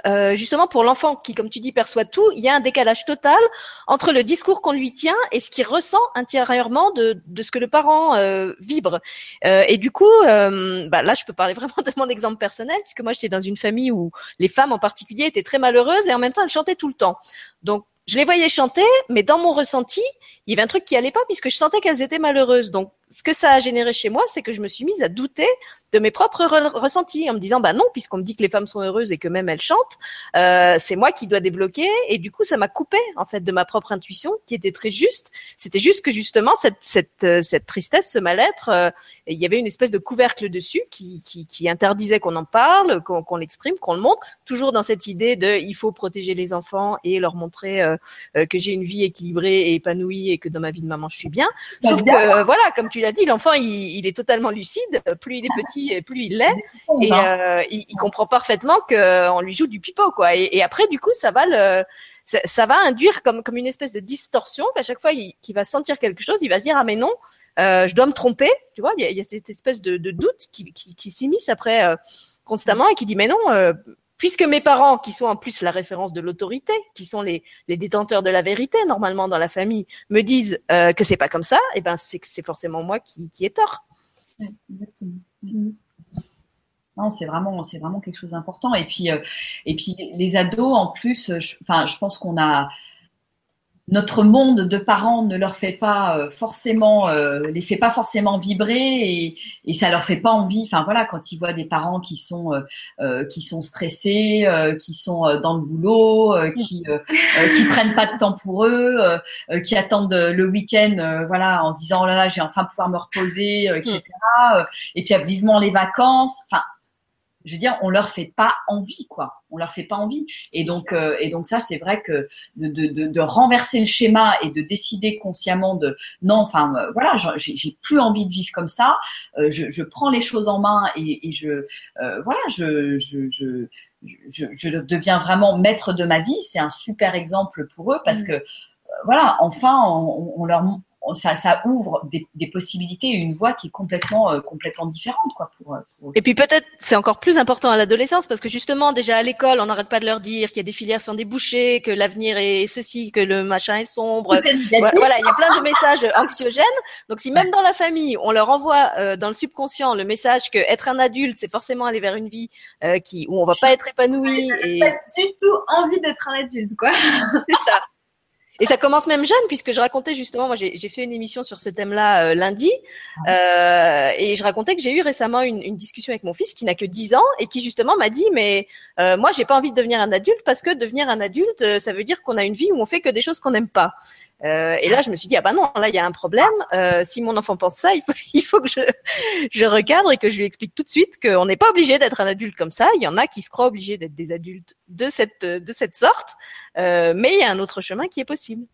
euh, justement pour l'enfant qui, comme tu dis, perçoit tout, il y a un décalage total entre le discours qu'on lui tient et ce qu'il ressent intérieurement de, de ce que le parent euh, vibre. Euh, et du coup, euh, bah là, je peux parler vraiment de mon exemple personnel, puisque moi j'étais dans une famille où les femmes en particulier étaient très malheureuses et en même temps elles chantaient tout le temps. Donc je les voyais chanter, mais dans mon ressenti, il y avait un truc qui allait pas puisque je sentais qu'elles étaient malheureuses. Donc ce que ça a généré chez moi, c'est que je me suis mise à douter de mes propres ressentis en me disant bah non puisqu'on me dit que les femmes sont heureuses et que même elles chantent, euh, c'est moi qui dois débloquer et du coup ça m'a coupé en fait de ma propre intuition qui était très juste. C'était juste que justement cette cette euh, cette tristesse, ce mal-être, euh, il y avait une espèce de couvercle dessus qui qui, qui interdisait qu'on en parle, qu'on l'exprime, qu'on le montre, toujours dans cette idée de il faut protéger les enfants et leur montrer euh, que j'ai une vie équilibrée et épanouie et que dans ma vie de maman je suis bien. Sauf que voilà comme tu l'as dit, l'enfant il, il est totalement lucide, plus il est petit et plus il l'est. Et euh, il, il, comprend parfaitement qu'on lui joue du pipeau, quoi. Et, et, après, du coup, ça va le, ça, ça, va induire comme comme une espèce de distorsion. qu'à chaque fois qu'il va sentir quelque chose, il va se dire ah mais non, euh, je dois me tromper. Tu vois, il y a, il y a cette espèce de, de doute qui, qui, qui s'immisce après euh, constamment et qui dit mais non. Puisque mes parents, qui sont en plus la référence de l'autorité, qui sont les, détenteurs de la vérité normalement dans la famille, me disent euh, que c'est pas comme ça, et eh ben c'est que c'est forcément moi qui, ai tort. Exactement. Mm. Non, c'est vraiment, c'est vraiment quelque chose d'important. Et puis, euh, et puis les ados, en plus, enfin, je pense qu'on a notre monde de parents ne leur fait pas euh, forcément, euh, les fait pas forcément vibrer et, et ça leur fait pas envie. Enfin voilà, quand ils voient des parents qui sont euh, qui sont stressés, qui sont dans le boulot, qui qui prennent pas de temps pour eux, qui attendent le week-end, voilà, en se disant oh là là, j'ai enfin pouvoir me reposer, etc. et puis vivement les vacances. Enfin je veux dire, on leur fait pas envie, quoi. On leur fait pas envie. Et donc, euh, et donc ça, c'est vrai que de, de, de, renverser le schéma et de décider consciemment de non, enfin euh, voilà, j'ai plus envie de vivre comme ça. Euh, je, je, prends les choses en main et, et je voilà, je, je, je je, je, deviens vraiment maître de ma vie. C'est un super exemple pour eux parce mmh. que voilà, enfin, on, on leur ça, ça ouvre des, des, possibilités et une voie qui est complètement, euh, complètement différente, quoi. Pour, euh, pour... Et puis peut-être c'est encore plus important à l'adolescence parce que justement déjà à l'école on n'arrête pas de leur dire qu'il y a des filières sans déboucher, que l'avenir est ceci, que le machin est sombre. voilà, il y a plein de messages anxiogènes. Donc si même dans la famille on leur envoie euh, dans le subconscient le message que être un adulte c'est forcément aller vers une vie euh, qui où on va pas être épanoui et pas du tout envie d'être un adulte, quoi. c'est ça. Et ça commence même jeune, puisque je racontais justement, moi j'ai fait une émission sur ce thème-là euh, lundi, euh, et je racontais que j'ai eu récemment une, une, discussion avec mon fils qui n'a que 10 ans et qui justement m'a dit, mais euh, moi j'ai pas envie de devenir un adulte parce que devenir un adulte, euh, ça veut dire qu'on a une vie où on fait que des choses qu'on n'aime pas. Euh, et là, je me suis dit, ah bah non, là, il y a un problème. Euh, si mon enfant pense ça, il faut, il faut que je, je recadre et que je lui explique tout de suite qu'on n'est pas obligé d'être un adulte comme ça. Il y en a qui se croient obligés d'être des adultes de cette, de cette sorte. Euh, mais il y a un autre chemin qui est possible.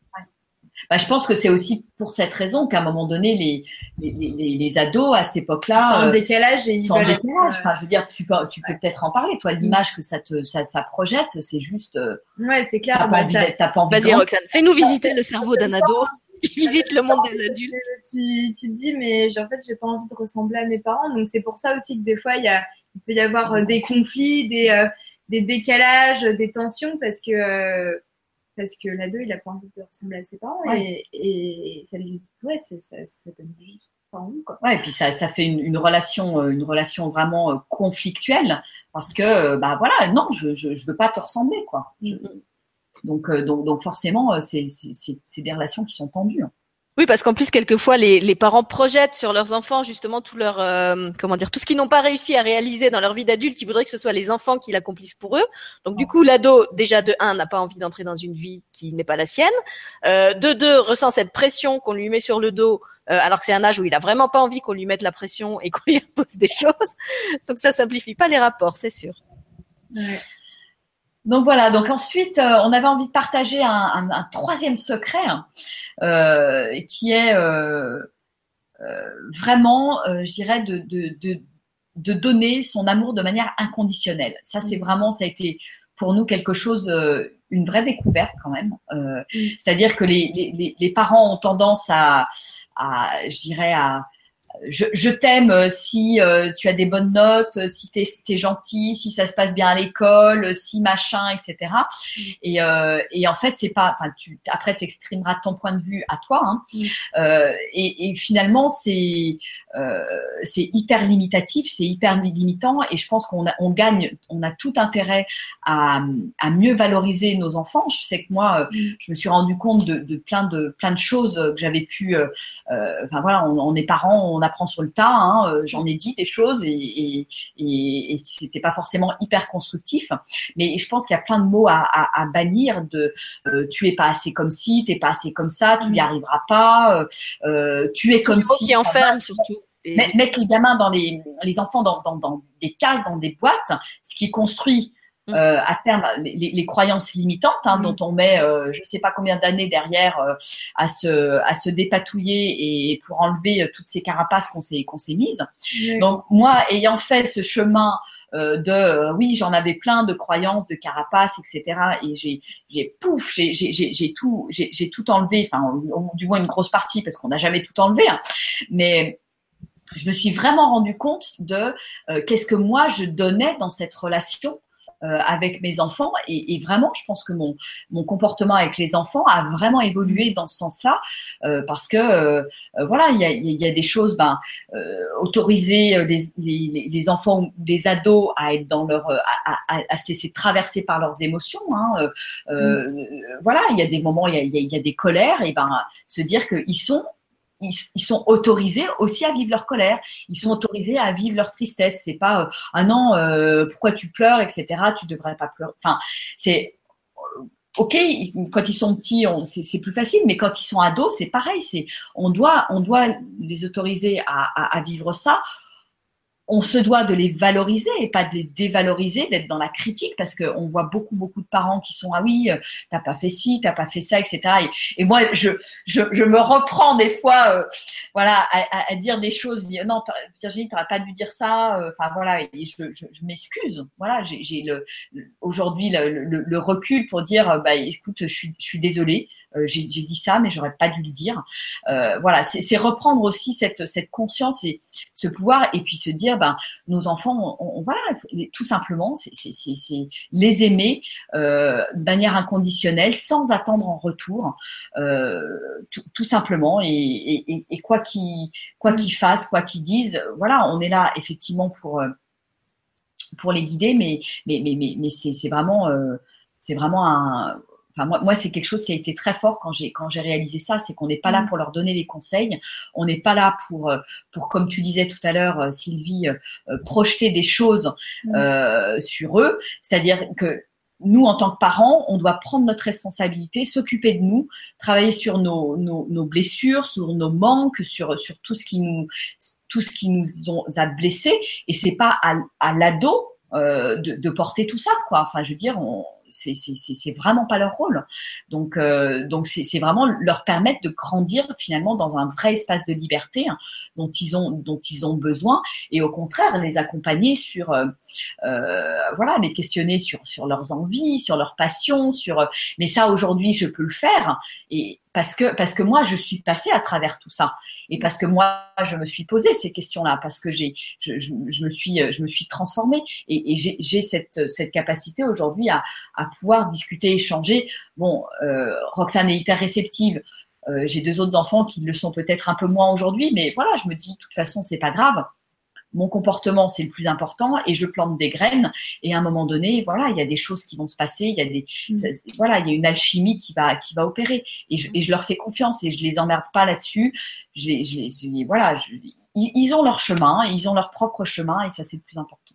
Bah, je pense que c'est aussi pour cette raison qu'à un moment donné, les, les, les, les ados à cette époque-là sont en euh, décalage et ils sont en décalage. Enfin, je veux dire, tu peux, tu peux peut-être en parler. Toi, l'image que ça te, ça, ça projette, c'est juste. Euh, ouais, c'est clair. T'as pas, bah, pas envie. Vas-y, Roxane, fais-nous visiter le cerveau d'un ado qui visite le monde des adultes. Tu, tu te dis, mais en fait, j'ai pas envie de ressembler à mes parents. Donc c'est pour ça aussi que des fois, il y a, il peut y avoir euh, des conflits, des, des décalages, des tensions, parce que parce que l'ado, il a pas envie de ressembler à ses parents et, et, ça lui, ouais, ça, ça, ça donne envie, quoi. Ouais, et puis ça, ça fait une, une relation, euh, une relation vraiment euh, conflictuelle parce que, euh, bah voilà, non, je, je, je veux pas te ressembler, quoi. Mm-hmm. donc, donc, donc forcément, c'est, c'est, c'est des relations qui sont tendues. Hein. Oui, parce qu'en plus, quelquefois, les, les, parents projettent sur leurs enfants justement tout leur, euh, comment dire, tout ce qu'ils n'ont pas réussi à réaliser dans leur vie d'adulte. Ils voudraient que ce soit les enfants qui l'accomplissent pour eux. Donc, du coup, l'ado, déjà de un, n'a pas envie d'entrer dans une vie qui n'est pas la sienne. Euh, de deux, ressent cette pression qu'on lui met sur le dos, euh, alors que c'est un âge où il a vraiment pas envie qu'on lui mette la pression et qu'on lui impose des choses. Donc, ça simplifie pas les rapports, c'est sûr. Ouais. Donc voilà, donc ensuite, euh, on avait envie de partager un, un, un troisième secret euh, qui est euh, euh vraiment, euh, je dirais, de, de, de, de, donner son amour de manière inconditionnelle. Ça, c'est mm. vraiment, ça a été pour nous quelque chose, une vraie découverte quand même. Mm. C'est-à-dire que les, les, les, parents ont tendance à, à je dirais, à je, je t'aime euh, si euh, tu as des bonnes notes, euh, si tu es, gentil, si ça se passe bien à l'école, si machin, etc. Et, euh, et en fait, c'est pas. Enfin, tu après tu exprimeras ton point de vue à toi. Hein. Euh, et, et, finalement, c'est c'est hyper limitatif, c'est hyper limitant. Et je pense qu'on on gagne, on a tout intérêt à, à mieux valoriser nos enfants. Je sais que moi, je me suis rendu compte de, de plein de plein de choses que j'avais pu. Enfin voilà, on, on est parents, on apprend sur le tas. Hein, euh, J'en ai dit des choses et, et, et, et c'était pas forcément hyper constructif. Mais je pense qu'il y a plein de mots à, à, à bannir de euh, tu es pas assez comme ci, t'es pas assez comme ça, tu n'y mm. arriveras pas, euh, tu es comme si. qui enferme surtout. Mettre les gamins dans les, les enfants dans, dans, dans des cases, dans des boîtes, ce qui construit Mm. Euh, à terme les, les, croyances limitantes hein, mm. dont on met euh, je sais pas combien d'années derrière euh, à se à se dépatouiller et pour enlever euh, toutes ces carapaces qu'on s'est qu'on s'est mises. Donc moi ayant fait ce chemin de oui j'en avais plein de croyances de carapaces etc et j'ai j'ai pouf j'ai j'ai tout j'ai tout enlevé enfin du moins une grosse partie parce qu'on n'a jamais tout enlevé hein, mais je me suis vraiment rendu compte de qu'est-ce que moi je donnais dans cette relation euh, avec mes enfants. Et, et, vraiment, je pense que mon, mon comportement avec les enfants a vraiment évolué dans ce sens-là, euh, parce que euh, voilà, il y a, y a, des choses, ben, autoriser les, les, les, enfants ou des ados à être dans leur, à, à, à se laisser traverser par leurs émotions. Hein, mm. Voilà, il y a des moments, il y a, il y a des colères, et ben se dire qu'ils sont ils, sont autorisés aussi à vivre leur colère. Ils sont autorisés à vivre leur tristesse. C'est pas euh, ah non euh, pourquoi tu pleures etc. Tu devrais pas pleurer. Enfin c'est ok quand ils sont petits c'est plus facile mais quand ils sont ados c'est pareil. C'est on doit on doit les autoriser à vivre ça on se doit de les valoriser et pas de les dévaloriser, d'être dans la critique, parce qu'on voit beaucoup, beaucoup de parents qui sont ah oui, euh, t'as pas fait ci, t'as pas fait ça, etc. Et, moi, je, je, me reprends des fois, euh, voilà, à, dire des choses. Non, Virginie, t'aurais pas dû dire ça. Euh, enfin voilà, et je, je, m'excuse. Voilà, j'ai le, aujourd'hui le, le, le, recul pour dire bah écoute, je suis, je suis désolée. Euh, j'ai dit ça, mais j'aurais pas dû le dire. Euh, voilà, c'est reprendre aussi cette, cette conscience et ce pouvoir, et puis se dire, ben, nos enfants, on, on voilà, tout simplement, c'est les aimer euh, de manière inconditionnelle, sans attendre en retour, tout, tout, simplement, et, et, et quoi qu'ils quoi fassent, quoi qu'ils disent, voilà, on est là effectivement pour pour les guider, mais mais mais mais, mais c'est vraiment euh, c'est vraiment un Enfin, moi, moi c'est quelque chose qui a été très fort quand j'ai quand j'ai réalisé ça, c'est qu'on n'est pas là mm. pour leur donner des conseils, on n'est pas là pour euh, pour comme tu disais tout à l'heure, euh, Sylvie, euh, projeter des choses mm. euh, sur eux. C'est-à-dire que nous, en tant que parents, on doit prendre notre responsabilité, s'occuper de nous, travailler sur nos, nos, blessures, sur nos manques, sur, sur tout ce qui nous tout ce qui nous a blessés. Et c'est pas à, à l'ado euh, de, de, porter tout ça, quoi. Enfin, je veux dire, on, c'est vraiment pas leur rôle. Donc euh, donc c'est vraiment leur permettre de grandir finalement dans un vrai espace de liberté hein, dont ils ont dont ils ont besoin et au contraire les accompagner sur euh, euh, voilà les questionner sur sur leurs envies, sur leurs passions, sur mais ça aujourd'hui je peux le faire et parce que parce que moi je suis passée à travers tout ça et parce que moi je me suis posé ces questions-là parce que j'ai je, je, me suis je me suis transformée et, j'ai cette cette capacité aujourd'hui à pouvoir discuter échanger. Bon euh, Roxane est hyper réceptive. Euh, j'ai deux autres enfants qui le sont peut-être un peu moins aujourd'hui mais voilà je me dis de toute façon c'est pas grave. Mon comportement c'est le plus important et je plante des graines. Et à un moment donné voilà il y a des choses qui vont se passer il y a des mm. voilà il y a une alchimie qui va qui va opérer. Et je, et je leur fais confiance et je les emmerde pas là-dessus. Je les, je les, voilà ils ont leur chemin ils ont leur propre chemin et ça c'est le plus important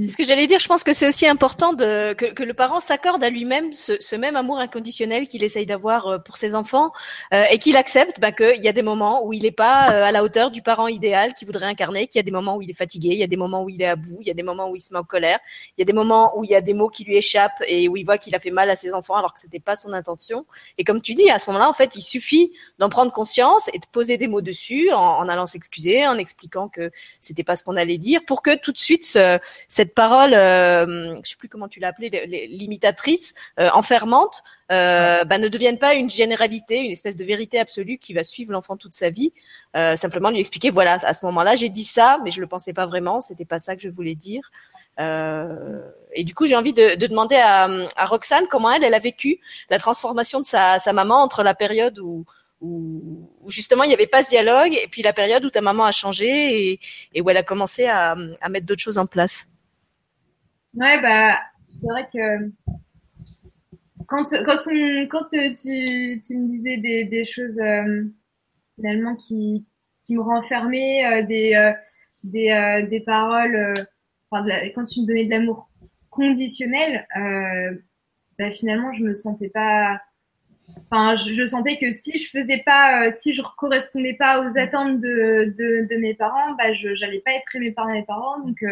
c'est ce que j'allais dire. Je pense que c'est aussi important de, que, que le parent s'accorde à lui-même ce, ce, même amour inconditionnel qu'il essaye d'avoir euh, pour ses enfants euh, et qu'il accepte bah, qu'il y a des moments où il n'est pas euh, à la hauteur du parent idéal qu'il voudrait incarner, qu'il y a des moments où il est fatigué, il y a des moments où il est à bout, il y a des moments où il se met en colère, il y a des moments où il y a des mots qui lui échappent et où il voit qu'il a fait mal à ses enfants alors que c'était pas son intention. Et comme tu dis, à ce moment-là, en fait, il suffit d'en prendre conscience et de poser des mots dessus en, en allant s'excuser, en expliquant que c'était pas ce qu'on allait dire, pour que tout de suite ce, cette parole, euh, je sais plus comment tu l'as appelée, limitatrice, euh, enfermante, euh, bah, ne devienne pas une généralité, une espèce de vérité absolue qui va suivre l'enfant toute sa vie. Euh, simplement lui expliquer, voilà, à ce moment-là, j'ai dit ça, mais je le pensais pas vraiment, c'était pas ça que je voulais dire. Euh, et du coup, j'ai envie de, de demander à, à, Roxane comment elle, elle a vécu la transformation de sa, sa maman entre la période où où, justement il n'y avait pas ce dialogue et puis la période où ta maman a changé et, et où elle a commencé à, à mettre d'autres choses en place. Ouais, bah, c'est vrai que quand, quand, quand tu, tu, me disais des, des choses euh, finalement qui, qui me renfermaient, euh, des, euh, des, des paroles, quand tu me donnais de l'amour conditionnel, bah, finalement, je me sentais pas. Enfin, je, je, sentais que si je faisais pas, si je correspondais pas aux attentes de, de, de mes parents, bah, je n'allais pas être aimée par mes parents. Donc,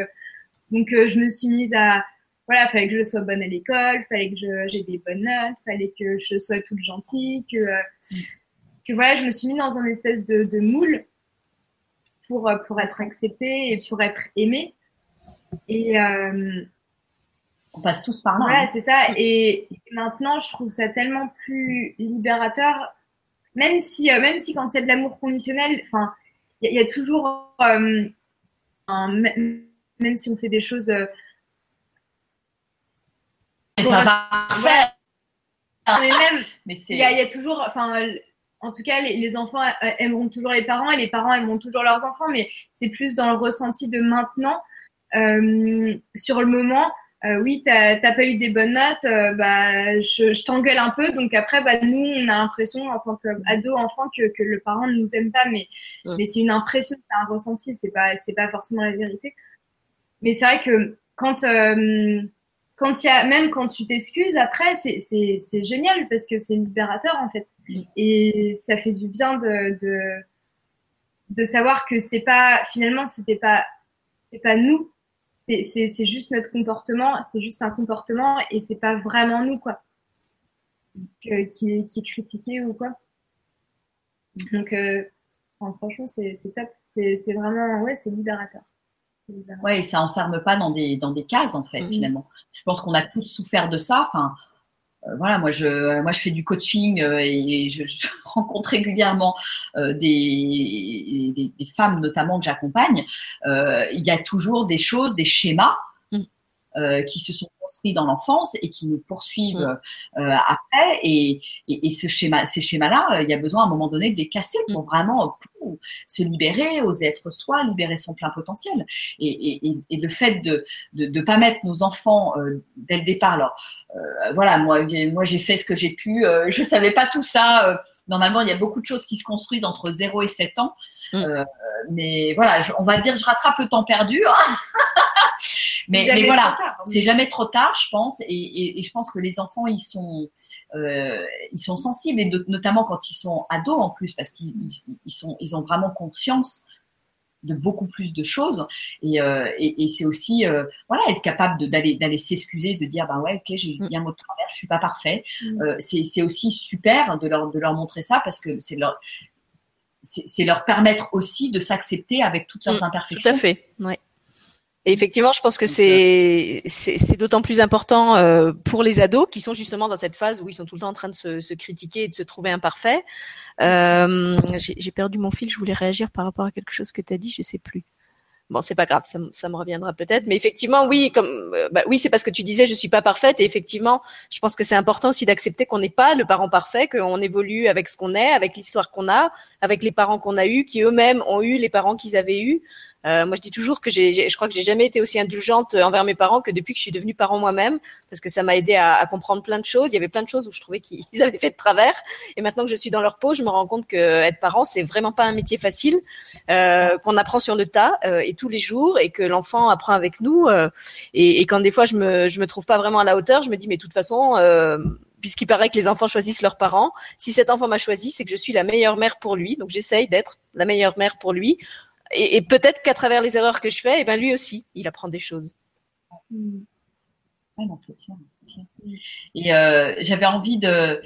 donc, euh, je me suis mise à, voilà, fallait que je sois bonne à l'école, fallait que j'ai des bonnes notes, fallait que je sois toute gentille, que, euh, que voilà, je me suis mise dans un espèce de, de moule pour, euh, pour être acceptée et pour être aimée. Et on passe tous par là. Voilà, hein. c'est ça. Et maintenant, je trouve ça tellement plus libérateur, même si, même si quand il y a de l'amour conditionnel, enfin, il y, y, a toujours un, même si on fait des choses. Euh, pas parfait. Mais même, il y, a toujours, enfin, en tout cas, les, enfants aimeront toujours les parents et les parents aimeront toujours leurs enfants, mais c'est plus dans le ressenti de maintenant. Euh, sur le moment, euh, oui, t'as pas eu des bonnes notes, bah, je, t'engueule un peu. Donc après, bah, nous, on a l'impression en tant qu'ado, enfant, que, que le parent ne nous aime pas, mais, mais c'est une impression, c'est un ressenti, c'est pas, c'est pas forcément la vérité. Mais c'est vrai que quand euh, quand il y a même quand tu t'excuses après, c'est c'est génial parce que c'est libérateur en fait. Et ça fait du bien de de, de savoir que c'est pas finalement c'était pas c'est pas nous, c'est juste notre comportement, c'est juste un comportement et c'est pas vraiment nous quoi. qui, est, qui est critiqué ou quoi. Donc euh, franchement c'est top, c'est vraiment ouais c'est libérateur. Ouais, ça enferme pas dans des dans des cases en fait mm. finalement. Je pense qu'on a tous souffert de ça. Enfin, euh, voilà, moi je moi je fais du coaching euh, et je, rencontre régulièrement euh, des, des, des, femmes notamment que j'accompagne. il y a toujours des choses, des schémas mm. qui se sont construits dans l'enfance et qui nous poursuivent mm. après. Et, et, et, ce schéma, ces schémas-là, il y a besoin à un moment donné de les casser pour vraiment se libérer, oser être soi, libérer son plein potentiel. Et, et, et le fait de ne de, de pas mettre nos enfants euh, dès le départ, alors euh, voilà, moi, moi j'ai fait ce que j'ai pu, euh, je savais pas tout ça. Euh, normalement, il y a beaucoup de choses qui se construisent entre 0 et 7 ans. Mm. mais voilà, on va dire, je rattrape le temps perdu. Hein. Mais, mais voilà, c'est jamais trop tard, je pense, et, et, je pense que les enfants ils sont euh, ils sont sensibles et notamment quand ils sont ados en plus parce qu'ils ils sont ils ont vraiment conscience de beaucoup plus de choses et, euh, et, et c'est aussi euh, voilà être capable d'aller d'aller s'excuser de dire bah ouais ok j'ai dit un mot de travers je suis pas parfait mm. euh, c'est aussi super de leur de leur montrer ça parce que c'est leur c'est leur permettre aussi de s'accepter avec toutes leurs imperfections mm. tout à fait ouais et effectivement, je pense que c'est c'est d'autant plus important euh, pour les ados qui sont justement dans cette phase où ils sont tout le temps en train de se, se critiquer et de se trouver imparfaits. Euh, J'ai perdu mon fil. Je voulais réagir par rapport à quelque chose que tu as dit. Je sais plus. Bon, c'est pas grave, ça, ça me reviendra peut-être. Mais effectivement, oui, comme euh, bah, oui, c'est parce que tu disais je suis pas parfaite. Et effectivement, je pense que c'est important aussi d'accepter qu'on n'est pas le parent parfait, qu'on évolue avec ce qu'on est, avec l'histoire qu'on a, avec les parents qu'on a eus, qui eux-mêmes ont eu les parents qu'ils avaient eus. Euh, moi, je dis toujours que j'ai, je crois que j'ai jamais été aussi indulgente envers mes parents que depuis que je suis devenue parent moi-même, parce que ça m'a aidé à, à, comprendre plein de choses. Il y avait plein de choses où je trouvais qu'ils avaient fait de travers, et maintenant que je suis dans leur peau, je me rends compte que être parent, c'est vraiment pas un métier facile, euh, qu'on apprend sur le tas euh, et tous les jours, et que l'enfant apprend avec nous. Euh, et, et, quand des fois je me, je me trouve pas vraiment à la hauteur, je me dis mais de toute façon euh, puisqu'il paraît que les enfants choisissent leurs parents. Si cet enfant m'a choisi, c'est que je suis la meilleure mère pour lui. Donc j'essaye d'être la meilleure mère pour lui et, et peut-être qu'à travers les erreurs que je fais, et eh ben lui aussi, il apprend des choses. Mm. non, c'est clair, Et euh, j'avais envie de,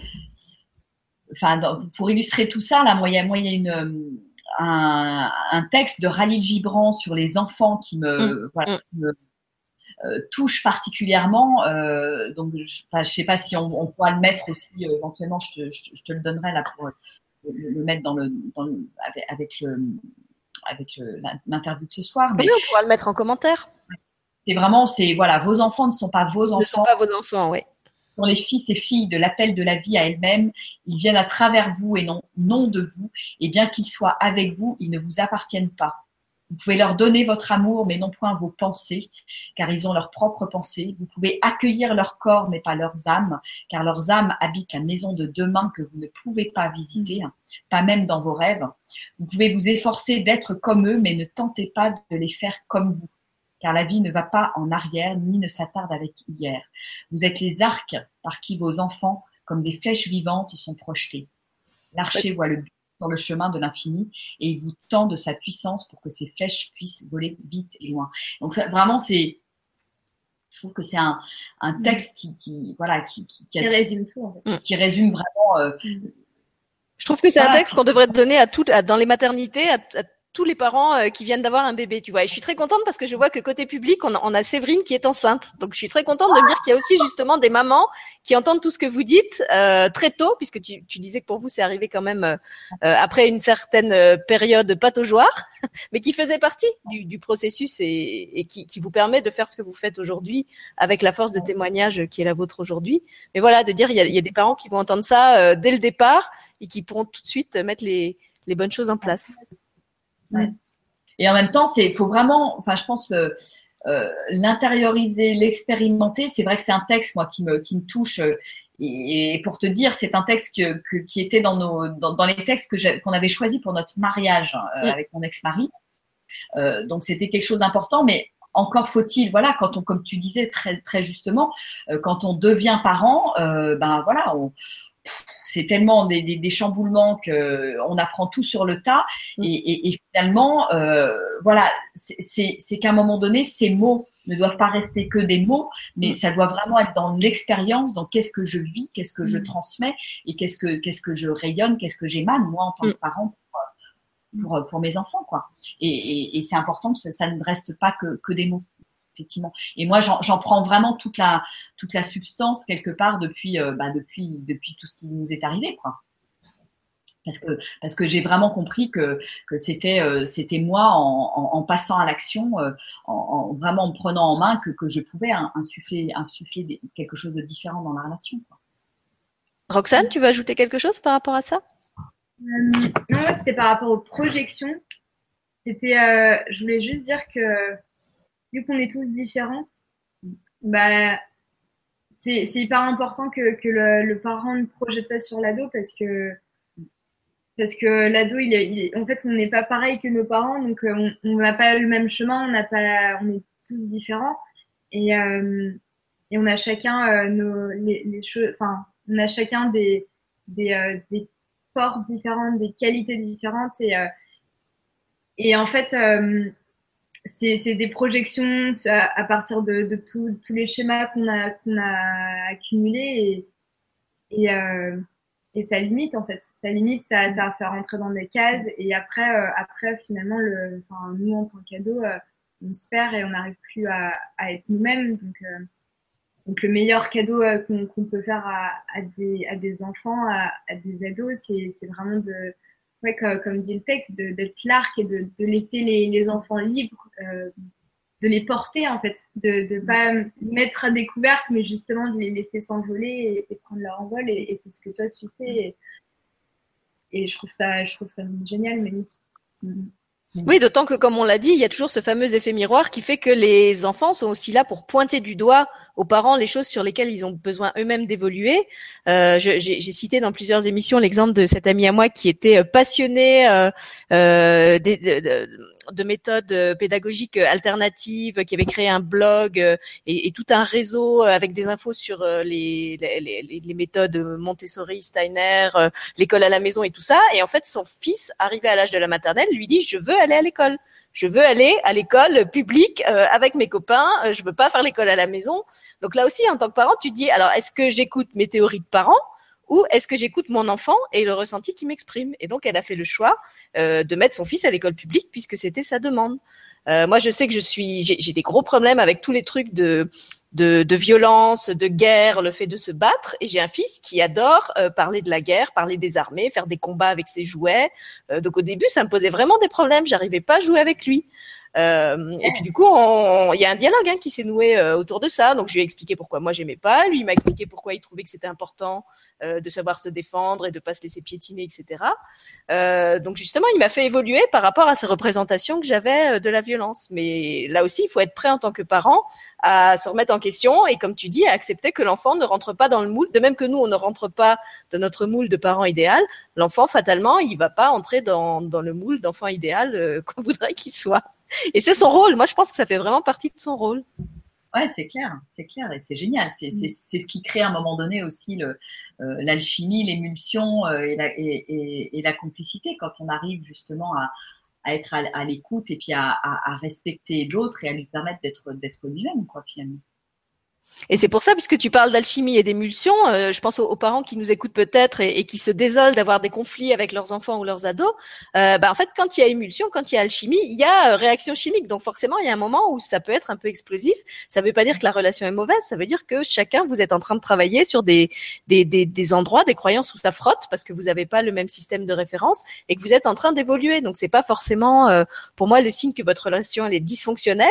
enfin, pour illustrer tout ça, là, moi, il y a, moi, il y a une, un, un, texte de Khalil Gibran sur les enfants qui me, mm. voilà, mm. qui me euh, touche particulièrement. Euh, donc, je, je sais pas si on, on pourra le mettre aussi euh, éventuellement. Je te, je, je te, le donnerai là pour le, le mettre dans le, dans le avec, avec le avec l'interview de ce soir. Mais oui, on pourra le mettre en commentaire. C'est vraiment, c'est voilà, vos enfants ne sont pas vos enfants. Ne sont pas vos enfants, oui. Sont les fils et filles de l'appel de la vie à elle-même. Ils viennent à travers vous et non, non de vous. Et bien qu'ils soient avec vous, ils ne vous appartiennent pas. Vous pouvez leur donner votre amour, mais non point vos pensées, car ils ont leurs propres pensées. Vous pouvez accueillir leur corps, mais pas leurs âmes, car leurs âmes habitent la maison de demain que vous ne pouvez pas visiter, pas même dans vos rêves. Vous pouvez vous efforcer d'être comme eux, mais ne tentez pas de les faire comme vous, car la vie ne va pas en arrière, ni ne s'attarde avec hier. Vous êtes les arcs par qui vos enfants, comme des flèches vivantes, sont projetés. L'archer voit le but sur le chemin de l'infini et il vous tend de sa puissance pour que ces flèches puissent voler vite et loin. Donc ça, vraiment, c'est, je trouve que c'est un, un mm. texte qui, qui, voilà, qui, qui, qui, résume tout, en fait. qui, résume vraiment. Euh, mm. Je trouve que c'est un texte qu'on devrait donner à toutes, dans les maternités, à, à tous les parents euh, qui viennent d'avoir un bébé, tu vois. Et je suis très contente parce que je vois que côté public, on a, on a Séverine qui est enceinte. Donc je suis très contente de me dire qu'il y a aussi justement des mamans qui entendent tout ce que vous dites euh, très tôt, puisque tu, tu, disais que pour vous c'est arrivé quand même euh, euh après une certaine euh, période pataugeoire, mais qui faisait partie du, du processus et, et qui, qui, vous permet de faire ce que vous faites aujourd'hui avec la force de témoignage qui est la vôtre aujourd'hui. Mais voilà, de dire il y a, il y a des parents qui vont entendre ça dès le départ et qui pourront tout de suite mettre les, les bonnes choses en place. Et en même temps, c'est faut vraiment, enfin, je pense euh, euh, l'intérioriser, l'expérimenter. C'est vrai que c'est un texte moi qui me qui me touche. Euh, et, pour te dire, c'est un texte que, qui était dans nos dans, dans les textes que qu'on avait choisi pour notre mariage euh, avec mon ex-mari. Donc c'était quelque chose d'important, mais encore faut-il, voilà, quand on, comme tu disais très très justement, quand on devient parent, ben voilà, on, c'est tellement des, des, des chamboulements que on apprend tout sur le tas mm. et, et, et finalement euh, voilà c'est qu'à un moment donné ces mots ne doivent pas rester que des mots mais mm. ça doit vraiment être dans l'expérience dans qu'est-ce que je vis qu'est-ce que je mm. transmets et qu'est-ce que qu'est-ce que je rayonne qu'est-ce que j'émane moi en tant que parent pour, pour, pour, mes enfants quoi et, et, et c'est important que ça ne reste pas que, que des mots effectivement. Et moi, j'en prends vraiment toute la toute la substance quelque part depuis euh, bah, depuis depuis tout ce qui nous est arrivé, quoi. Parce que parce que j'ai vraiment compris que que c'était euh, c'était moi en, en, en, passant à l'action, euh, en, en, vraiment en prenant en main que que je pouvais insuffler insuffler quelque chose de différent dans la relation. Quoi. Roxane, tu veux ajouter quelque chose par rapport à ça? Non, c'était par rapport aux projections. C'était, je voulais juste dire que vu qu'on est tous différents, bah, c'est hyper important que, que le, parent ne projette pas sur l'ado parce que parce que l'ado, il, en fait, on n'est pas pareil que nos parents, donc euh, on n'a pas le même chemin, on n'a pas, on est tous différents. et, et on a chacun nos, les, choses, on a chacun des, des, des forces différentes, des qualités différentes et, et en fait, c'est des projections à, partir de, de tous les schémas qu'on a, qu'on a accumulés et, et, euh, ça limite en fait. Ça limite, ça, ça faire rentrer dans des cases et après, euh, après finalement, le, enfin, nous en tant qu'ado, euh, on se perd et on n'arrive plus à, être nous-mêmes. Donc, euh, donc le meilleur cadeau qu'on peut faire à, à, des, à des enfants, à, à des ados, c'est vraiment de comme, dit le texte, d'être l'arc et de, laisser les, enfants libres, euh, de les porter en fait, de ne pas mettre à découvert, mais justement de les laisser s'envoler et, prendre leur envol. Et, c'est ce que toi tu fais. Et, je trouve ça, je trouve ça génial, magnifique. Oui, d'autant que, comme on l'a dit, il y a toujours ce fameux effet miroir qui fait que les enfants sont aussi là pour pointer du doigt aux parents les choses sur lesquelles ils ont besoin eux-mêmes d'évoluer. Euh, j'ai cité dans plusieurs émissions l'exemple de cette amie à moi qui était passionnée euh, euh, de méthodes euh, pédagogiques euh, alternatives, qui avait créé un blog euh, et, tout un réseau avec des infos sur les, les, les méthodes Montessori, Steiner, l'école à la maison et tout ça. Et en fait, son fils, arrivé à l'âge de la maternelle, lui dit je veux aller à l'école. Je veux aller à l'école publique avec mes copains. je veux pas faire l'école à la maison. Donc là aussi, en tant que parent, tu dis alors est-ce que j'écoute mes théories de parents ou est-ce que j'écoute mon enfant et le ressenti qu'il m'exprime? Et donc, elle a fait le choix euh, de mettre son fils à l'école publique puisque c'était sa demande. Euh, moi, je sais que je suis, j'ai des gros problèmes avec tous les trucs de, de, violence, de guerre, le fait de se battre. Et j'ai un fils qui adore euh, parler de la guerre, parler des armées, faire des combats avec ses jouets. Donc au début, ça me posait vraiment des problèmes. J'arrivais pas à jouer avec lui. Euh, et puis du coup, il y a un dialogue hein, qui s'est noué euh, autour de ça. Donc je lui ai expliqué pourquoi moi j'aimais pas, lui il m'a expliqué pourquoi il trouvait que c'était important euh, de savoir se défendre et de pas se laisser piétiner, etc. Euh, donc justement, il m'a fait évoluer par rapport à ces représentations que j'avais euh, de la violence. Mais là aussi, il faut être prêt en tant que parent à se remettre en question et comme tu dis, à accepter que l'enfant ne rentre pas dans le moule. De même que nous, on ne rentre pas dans notre moule de parent idéal, l'enfant fatalement, il va pas entrer dans, dans le moule d'enfant idéal qu'on voudrait qu'il soit. Et c'est son rôle. Moi, je pense que ça fait vraiment partie de son rôle. Ouais, c'est clair, c'est clair et c'est génial. C'est mm. ce qui crée à un moment donné aussi euh, l'alchimie, l'émulsion euh, et, la, et, et, la complicité quand on arrive justement à, à être à, l'écoute et puis à, à, respecter l'autre et à lui permettre d'être d'être lui-même, quoi, finalement. Et c'est pour ça, puisque tu parles d'alchimie et d'émulsion, euh, je pense aux, parents qui nous écoutent peut-être et, qui se désolent d'avoir des conflits avec leurs enfants ou leurs ados. Euh, bah, en fait, quand il y a émulsion, quand il y a alchimie, il y a euh, réaction chimique. Donc forcément, il y a un moment où ça peut être un peu explosif. Ça ne veut pas dire que la relation est mauvaise. Ça veut dire que chacun, vous êtes en train de travailler sur des, des, des, des endroits, des croyances où ça frotte parce que vous n'avez pas le même système de référence et que vous êtes en train d'évoluer. Donc c'est pas forcément, euh, pour moi, le signe que votre relation est dysfonctionnelle.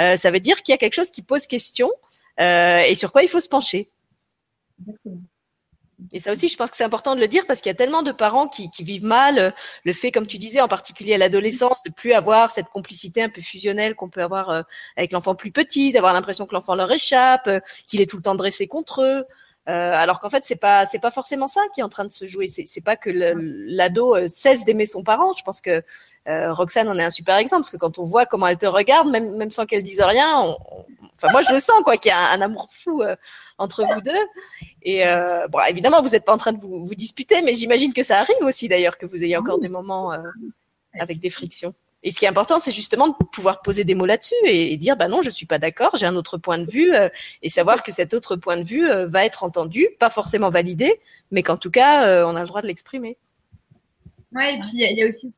Euh, ça veut dire qu'il y a quelque chose qui pose question. Euh, et sur quoi il faut se pencher. Et ça aussi, je pense que c'est important de le dire parce qu'il y a tellement de parents qui, qui, vivent mal euh, le fait, comme tu disais, en particulier à l'adolescence, de plus avoir cette complicité un peu fusionnelle qu'on peut avoir euh, avec l'enfant plus petit, d'avoir l'impression que l'enfant leur échappe, qu'il est tout le temps dressé contre eux. Euh, alors qu'en fait, c'est pas c'est pas forcément ça qui est en train de se jouer. C'est c'est pas que l'ado euh, cesse d'aimer son parent. Je pense que euh, Roxane en est un super exemple parce que quand on voit comment elle te regarde, même même sans qu'elle dise rien, enfin moi je le sens quoi qu'il y a un, amour fou entre vous deux. Et bon, évidemment, vous n'êtes pas en train de vous, vous disputer, mais j'imagine que ça arrive aussi d'ailleurs que vous ayez encore des moments avec des frictions. Et ce qui est important, c'est justement de pouvoir poser des mots là-dessus et, dire, bah non, je suis pas d'accord, j'ai un autre point de vue, euh, et savoir que cet autre point de vue euh, va être entendu, pas forcément validé, mais qu'en tout cas, euh, on a le droit de l'exprimer. Ouais, et puis il y, a aussi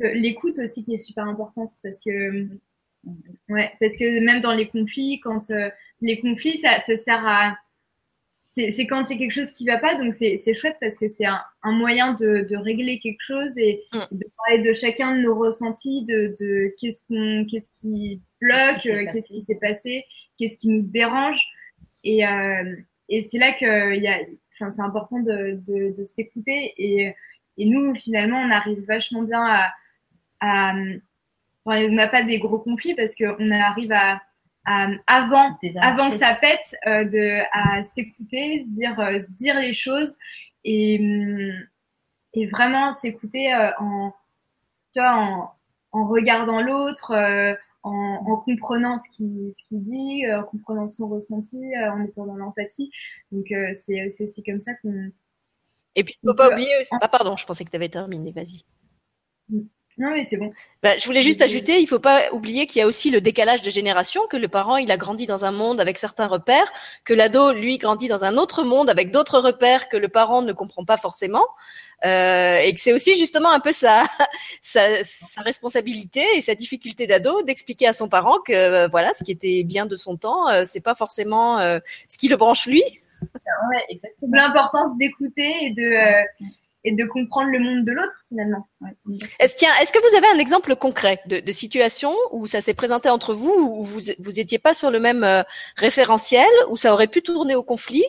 l'écoute aussi qui est super importante parce que, ouais, parce que même dans les conflits, quand les conflits, ça sert à c'est quand c'est quelque chose qui va pas, donc c'est chouette parce que c'est un, un, moyen de, de, régler quelque chose et mm. de parler de chacun de nos ressentis, de, de qu'est-ce qu'on, qu'est-ce qui bloque, qu'est-ce qui s'est passé, qu'est-ce qui nous dérange. Et, euh, et c'est là que y a, enfin, c'est important de, de, de s'écouter. Et, et nous, finalement, on arrive vachement bien à, à on n'a pas des gros conflits parce qu'on arrive à euh, avant, avant que ça pète, euh, de à s'écouter, dire, euh, dire les choses et, hum, et vraiment s'écouter en, tu vois, en, en regardant l'autre, en, comprenant ce qu'il ce dit, en comprenant son ressenti, en étant dans l'empathie. Donc c'est aussi comme ça qu'on. Et puis il faut pas oublier. Ah pardon, je pensais que tu avais terminé. Vas-y. Non, mais c'est bon. Bah, je voulais juste ajouter, il faut pas oublier qu'il y a aussi le décalage de génération, que le parent, il a grandi dans un monde avec certains repères, que l'ado, lui, grandit dans un autre monde avec d'autres repères que le parent ne comprend pas forcément. Euh, et que c'est aussi justement un peu sa, sa, sa, responsabilité et sa difficulté d'ado d'expliquer à son parent que euh, voilà ce qui était bien de son temps euh, c'est pas forcément euh, ce qui le branche lui ouais, exactement l'importance d'écouter et de et de comprendre le monde de l'autre finalement. Est-ce, tiens, est-ce que vous avez un exemple concret de, de situation où ça s'est présenté entre vous, où vous vous étiez pas sur le même euh, référentiel, où ça aurait pu tourner au conflit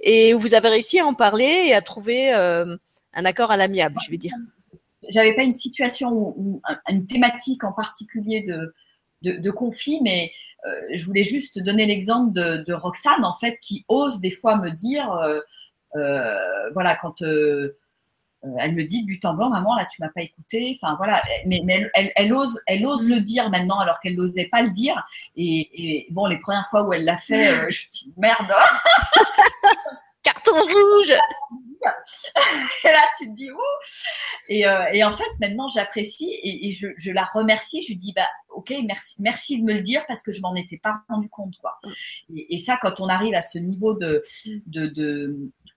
et où vous avez réussi à en parler et à trouver euh, un accord à l'amiable, je vais dire? J'avais pas une situation ou, une thématique en particulier de de, de conflit, mais euh, je voulais juste donner l'exemple de, de, Roxane en fait qui ose des fois me dire, voilà quand elle me dit but en blanc, maman, là, tu m'as pas écouté. Enfin voilà, mais, mais elle, elle, ose, elle ose le dire maintenant alors qu'elle n'osait pas le dire. Et, et, bon, les premières fois où elle l'a fait, euh, je me dis merde. Carton rouge. et là, tu te dis ouh. Et, euh, et en fait, maintenant, j'apprécie et, et je, je, la remercie. Je lui dis bah ok, merci, merci de me le dire parce que je m'en étais pas rendu compte quoi. Et, et, ça, quand on arrive à ce niveau de,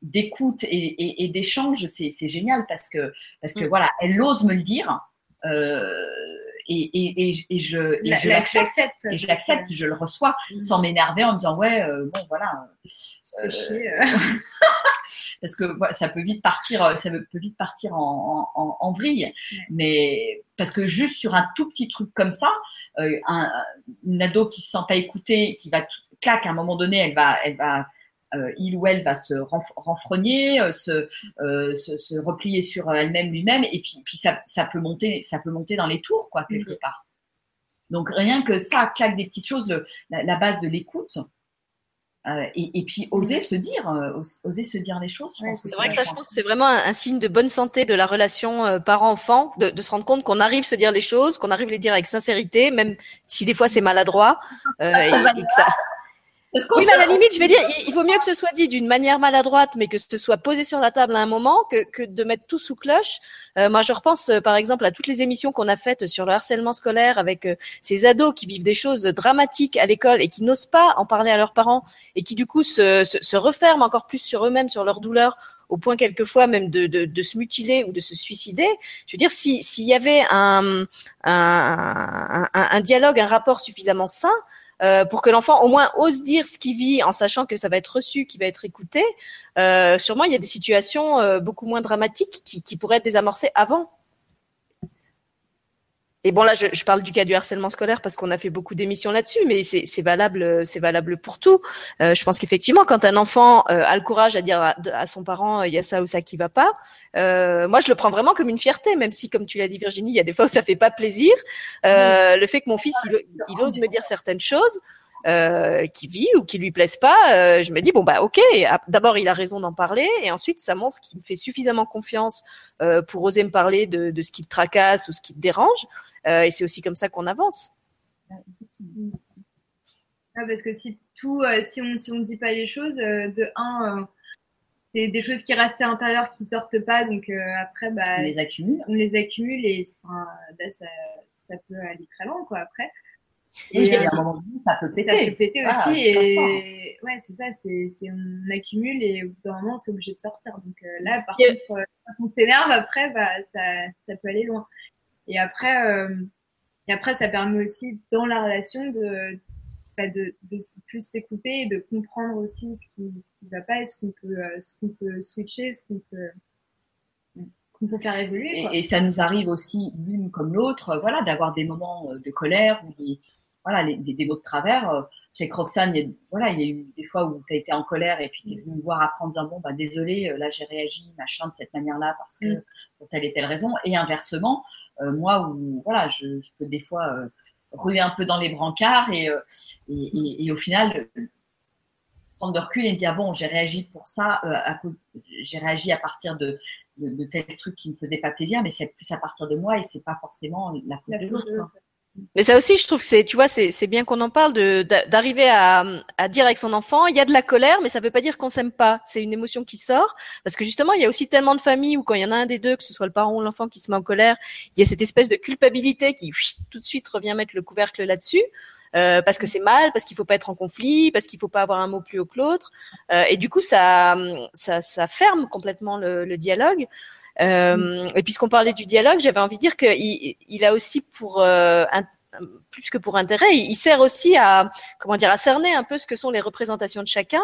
d'écoute et, et, d'échange, c'est génial parce que, parce que mm. voilà, elle ose me le dire. Euh, et, et, et, je, et je l'accepte, et je l'accepte, je le reçois mm. sans m'énerver en me disant ouais, euh, bon voilà. Euh, euh. parce que voilà, ça peut vite partir, ça peut vite partir en, en, en vrille. Mais parce que juste sur un tout petit truc comme ça, un, une ado qui se sent pas écoutée, qui va clac à un moment donné, elle va, elle va euh, il ou elle va se renfrogner, euh, euh, se, se, replier sur elle-même lui-même, et puis, puis ça, ça, peut monter, ça peut monter dans les tours, quoi, quelque part. Donc rien que ça, claque des petites choses, la, base de l'écoute. et, puis oser se dire, oser se dire les choses. c'est vrai que ça, je pense que c'est vraiment un, signe de bonne santé de la relation parent-enfant, de, de, se rendre compte qu'on arrive à se dire les choses, qu'on arrive à les dire avec sincérité, même si des fois c'est maladroit, et, et que ça, oui, mais à la limite, je vais dire, il vaut mieux que ce soit dit d'une manière maladroite, mais que ce soit posé sur la table à un moment, que, que de mettre tout sous cloche. Euh, moi, je repense, euh, par exemple, à toutes les émissions qu'on a faites sur le harcèlement scolaire avec euh, ces ados qui vivent des choses dramatiques à l'école et qui n'osent pas en parler à leurs parents et qui, du coup, se, se, se referment encore plus sur eux-mêmes, sur leur douleur, au point quelquefois même de, de, de, se mutiler ou de se suicider. Je veux dire, s'il y avait un, un, un, un dialogue, un rapport suffisamment sain, euh, pour que l'enfant au moins ose dire ce qu'il vit en sachant que ça va être reçu, qu'il va être écouté. Euh, sûrement, il y a des situations euh, beaucoup moins dramatiques qui, qui pourraient être désamorcées avant. Et bon là, je, je, parle du cas du harcèlement scolaire parce qu'on a fait beaucoup d'émissions là-dessus, mais c'est valable, c'est valable pour tout. Euh, je pense qu'effectivement, quand un enfant euh, a le courage à dire à, son parent, il y a ça ou ça qui va pas, euh, moi je le prends vraiment comme une fierté, même si, comme tu l'as dit Virginie, il y a des fois où ça fait pas plaisir. Euh, le fait que mon fils il, il ose me dire certaines choses, euh, qui vit ou qui lui plaisent pas, euh, je me dis bon bah ok. D'abord il a raison d'en parler et ensuite ça montre qu'il me fait suffisamment confiance euh, pour oser me parler de, de, ce qui te tracasse ou ce qui te dérange. Euh, et c'est aussi comme ça qu'on avance. Ah, parce que si tout, euh, si on si on dit pas les choses, de un c'est des choses qui restent à l'intérieur qui sortent pas donc après bah on les accumule on les accumule et enfin, bah, ça, ça peut aller très loin quoi après et, à un moment donné, ça peut péter. Ça peut péter aussi. Et ouais, c'est ça, c'est, on accumule et au bout d'un moment, c'est obligé de sortir. Donc euh, là, par contre, euh, quand on s'énerve, après, bah, ça, ça peut aller loin. Et après, euh, et après, ça permet aussi dans la relation de, bah, de, de plus s'écouter et de comprendre aussi ce qui, ce qui va pas et ce qu'on peut, ce qu'on peut switcher, ce qu'on peut, faire évoluer. Et, et, ça nous arrive aussi l'une comme l'autre, voilà, d'avoir des moments de colère ou des, voilà, les, des mots de travers. Euh, chez Roxane, il y a, voilà, il y a eu des fois où tu as été en colère et puis tu es venu me voir apprendre en disant, bon, bah, désolé, euh, là, j'ai réagi, machin, de cette manière-là parce que, mm. pour telle et telle raison. Et inversement, euh, moi, où, voilà, je, je, peux des fois euh, ruer un peu dans les brancards et, et, et, et, au final, prendre de recul et dire, bon, j'ai réagi pour ça, à cause, j'ai réagi à partir de, de, de tel truc qui me faisait pas plaisir, mais c'est plus à partir de moi et c'est pas forcément la faute de l'autre. Mais ça aussi, je trouve que c'est, tu vois, c'est bien qu'on en parle, d'arriver à, à dire avec son enfant, il y a de la colère, mais ça veut pas dire qu'on s'aime pas. C'est une émotion qui sort, parce que justement, il y a aussi tellement de familles où quand il y en a un des deux, que ce soit le parent ou l'enfant qui se met en colère, il y a cette espèce de culpabilité qui tout de suite revient mettre le couvercle là-dessus. Euh, parce que c'est mal, parce qu'il faut pas être en conflit, parce qu'il faut pas avoir un mot plus haut que l'autre, euh, et du coup ça, ça, ça ferme complètement le, le dialogue. Euh, et puisqu'on parlait du dialogue, j'avais envie de dire qu'il il a aussi pour euh, plus que pour intérêt, il, sert aussi à comment dire à cerner un peu ce que sont les représentations de chacun,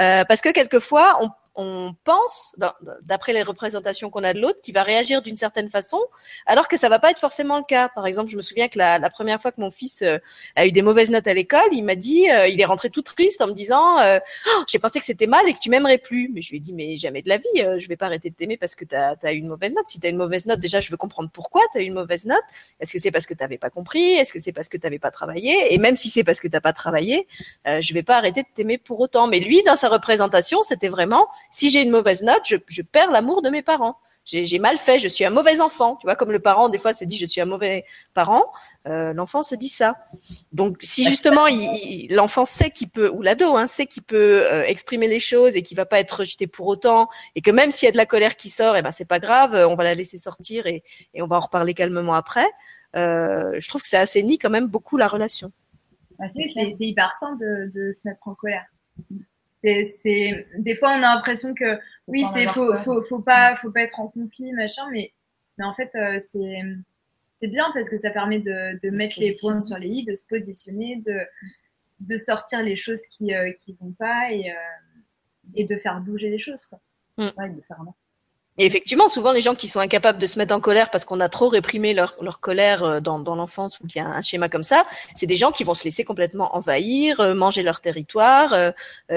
euh, parce que quelquefois on, on pense, d'après les représentations qu'on a de l'autre, qu'il va réagir d'une certaine façon, alors que ça va pas être forcément le cas. Par exemple, je me souviens que la, première fois que mon fils euh, a eu des mauvaises notes à l'école, il m'a dit, euh, il est rentré tout triste en me disant, euh, oh, j'ai pensé que c'était mal et que tu m'aimerais plus. Mais je lui ai dit, mais jamais de la vie, je vais pas arrêter de t'aimer parce que tu as, eu une mauvaise note. Si tu as une mauvaise note, déjà, je veux comprendre pourquoi tu as eu une mauvaise note. Est-ce que c'est parce que tu n'avais pas compris? Est-ce que c'est parce que tu n'avais pas travaillé? Et même si c'est parce que tu n'as pas travaillé, je vais pas arrêter de t'aimer pour autant. Mais lui, dans sa représentation, c'était vraiment, si j'ai une mauvaise note, je, perds l'amour de mes parents. J'ai mal fait, je suis un mauvais enfant. Tu vois, comme le parent, des fois, se dit je suis un mauvais parent, euh, l'enfant se dit ça. Donc, si justement l'enfant sait qu'il peut, ou l'ado hein, sait qu'il peut euh, exprimer les choses et qu'il va pas être rejeté pour autant, et que même s'il y a de la colère qui sort, et eh ben c'est pas grave, on va la laisser sortir et, on va en reparler calmement après. Euh, je trouve que ça assainit quand même beaucoup la relation. Ah, c'est hyper sain de, de se mettre en colère c'est des fois on a l'impression que oui c'est faut, faut, faut pas faut pas être en conflit machin mais mais en fait euh, c'est c'est bien parce que ça permet de, de mettre les points sur les i de se positionner de de sortir les choses qui euh, qui vont pas et euh, et de faire bouger les choses quoi. Mm. Ouais, de faire et effectivement, souvent, les gens qui sont incapables de se mettre en colère parce qu'on a trop réprimé leur, leur colère euh, dans, dans l'enfance ou qu'il a un schéma comme ça, c'est des gens qui vont se laisser complètement envahir, euh, manger leur territoire, euh,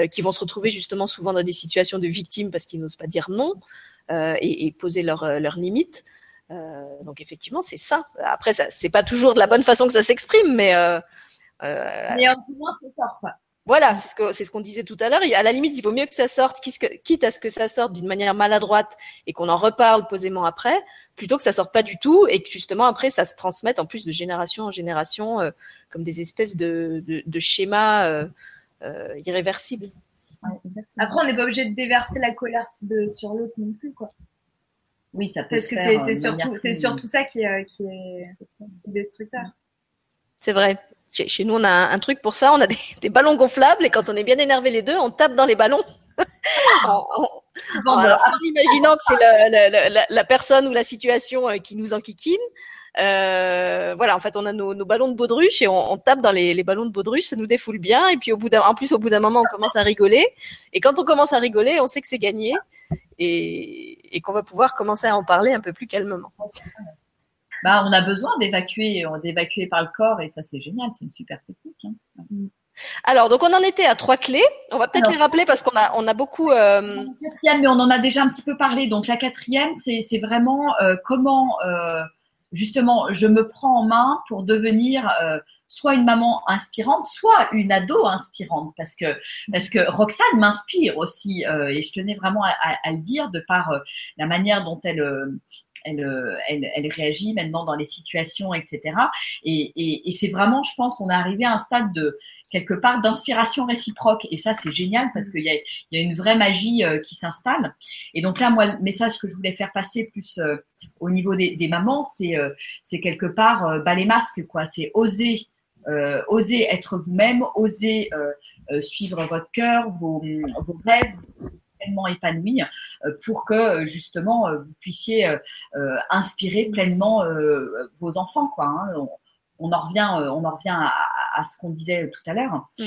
qui vont se retrouver justement souvent dans des situations de victimes parce qu'ils n'osent pas dire non et, et, poser leurs leurs limites. donc effectivement, c'est ça. Après, ça, c'est pas toujours de la bonne façon que ça s'exprime, mais mais en tout cas, c'est ça. Voilà, c'est ce que c'est ce qu'on disait tout à l'heure. À la limite, il vaut mieux que ça sorte, quitte à ce que ça sorte d'une manière maladroite et qu'on en reparle posément après, plutôt que ça sorte pas du tout et que justement après ça se transmette en plus de génération en génération euh, comme des espèces de, de, schémas euh, euh, irréversibles. après, on n'est pas obligé de déverser la colère sur l'autre non plus, quoi. Oui, ça peut Parce que c'est surtout, c'est surtout ça qui, qui est destructeur. C'est vrai. Chez, nous, on a un, truc pour ça. On a des, ballons gonflables et quand on est bien énervé les deux, on tape dans les ballons. en, imaginant que c'est la, la, personne ou la situation euh, qui nous enquiquine. Euh, voilà, en fait, on a nos, ballons de baudruche et on, tape dans les, les, ballons de baudruche, ça nous défoule bien. Et puis, au bout d'un, en plus, au bout d'un moment, on commence à rigoler. Et quand on commence à rigoler, on sait que c'est gagné et, et qu'on va pouvoir commencer à en parler un peu plus calmement bah, on a besoin d'évacuer, d'évacuer par le corps et ça c'est génial, c'est une super technique. Hein. Alors, donc on en était à trois clés. On va peut-être les rappeler parce qu'on a, on a beaucoup. Euh... Quatrième, mais on en a déjà un petit peu parlé. Donc la quatrième, c'est, c'est vraiment euh, comment euh, justement je me prends en main pour devenir euh, soit une maman inspirante, soit une ado inspirante, parce que parce que Roxane m'inspire aussi et je tenais vraiment à, à, le dire de par la manière dont elle euh, elle, elle, réagit maintenant dans les situations, etc. Et, c'est vraiment, je pense, on est arrivé à un stade de quelque part d'inspiration réciproque. Et ça, c'est génial parce qu'il y a, y a une vraie magie euh, qui s'installe. Et donc là, moi, le message que je voulais faire passer plus euh, au niveau des, mamans, c'est c'est quelque part bah, les masques, quoi. C'est oser. oser être vous-même, oser suivre votre cœur, vos, vos rêves, pleinement épanoui euh, pour que euh, justement euh, vous puissiez inspirer pleinement vos enfants. Quoi, hein. on, en revient, on en revient à, ce qu'on disait tout à l'heure. Mm.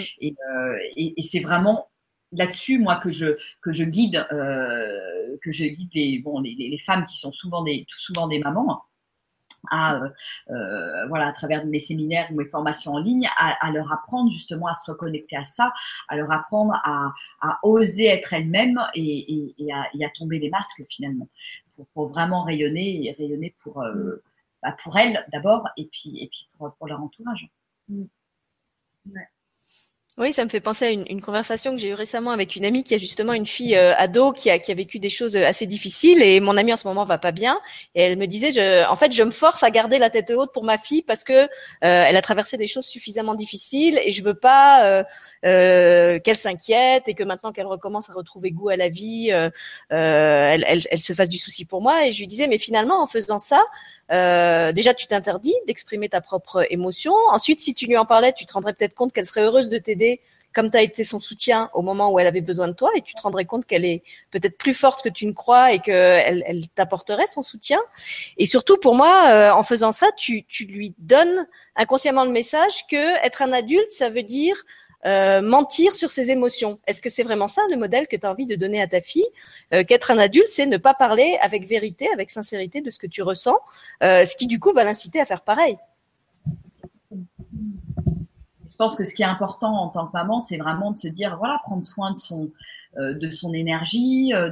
Et, c'est vraiment là-dessus, moi, que je, que je guide, que je guide les, bon, les, les, femmes qui sont souvent des, souvent des mamans à euh, euh, voilà à travers mes séminaires ou mes formations en ligne à, leur apprendre justement à se reconnecter à ça à leur apprendre à, à oser être elles-mêmes et, et, à, à, tomber les masques finalement. Pour, pour vraiment rayonner et rayonner pour euh, bah pour elles d'abord et puis et puis pour, pour leur entourage. Mmh. Oui, ça me fait penser à une, une conversation que j'ai eue récemment avec une amie qui a justement une fille euh, ado qui a, qui a vécu des choses euh, assez difficiles et mon amie en ce moment va pas bien et elle me disait, je, en fait, je me force à garder la tête haute pour ma fille parce que euh, elle a traversé des choses suffisamment difficiles et je veux pas qu'elle s'inquiète et que maintenant qu'elle recommence à retrouver goût à la vie, elle, elle, elle, se fasse du souci pour moi et je lui disais, mais finalement en faisant ça, déjà tu t'interdis d'exprimer ta propre émotion. Ensuite, si tu lui en parlais, tu te rendrais peut-être compte qu'elle serait heureuse de t'aider comme tu as été son soutien au moment où elle avait besoin de toi et tu te rendrais compte qu'elle est peut-être plus forte que tu ne crois et qu'elle elle, t'apporterait son soutien. Et surtout pour moi, euh, en faisant ça, tu, lui donnes inconsciemment le message que être un adulte, ça veut dire euh, mentir sur ses émotions. Est-ce que c'est vraiment ça le modèle que tu as envie de donner à ta fille? Euh, Qu'être un adulte, c'est ne pas parler avec vérité, avec sincérité de ce que tu ressens, ce qui du coup va l'inciter à faire pareil je pense que ce qui est important en tant que maman, c'est vraiment de se dire, voilà, prendre soin de son, euh, énergie, euh,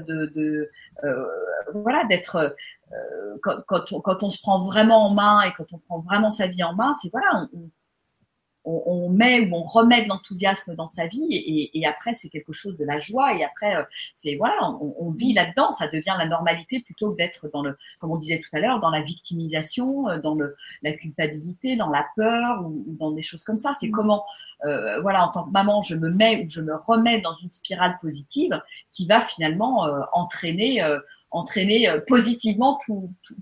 euh, voilà, d'être quand, on, se prend vraiment en main et quand on prend vraiment sa vie en main, c'est voilà, met ou on remet de l'enthousiasme dans sa vie et, après c'est quelque chose de la joie et après euh, c'est voilà on, vit là-dedans ça devient la normalité plutôt que d'être dans le comme on disait tout à l'heure dans la victimisation euh, dans le la culpabilité dans la peur ou, dans des choses comme ça c'est mm. comment euh, voilà en tant que maman je me mets ou je me remets dans une spirale positive qui va finalement entraîner entraîner positivement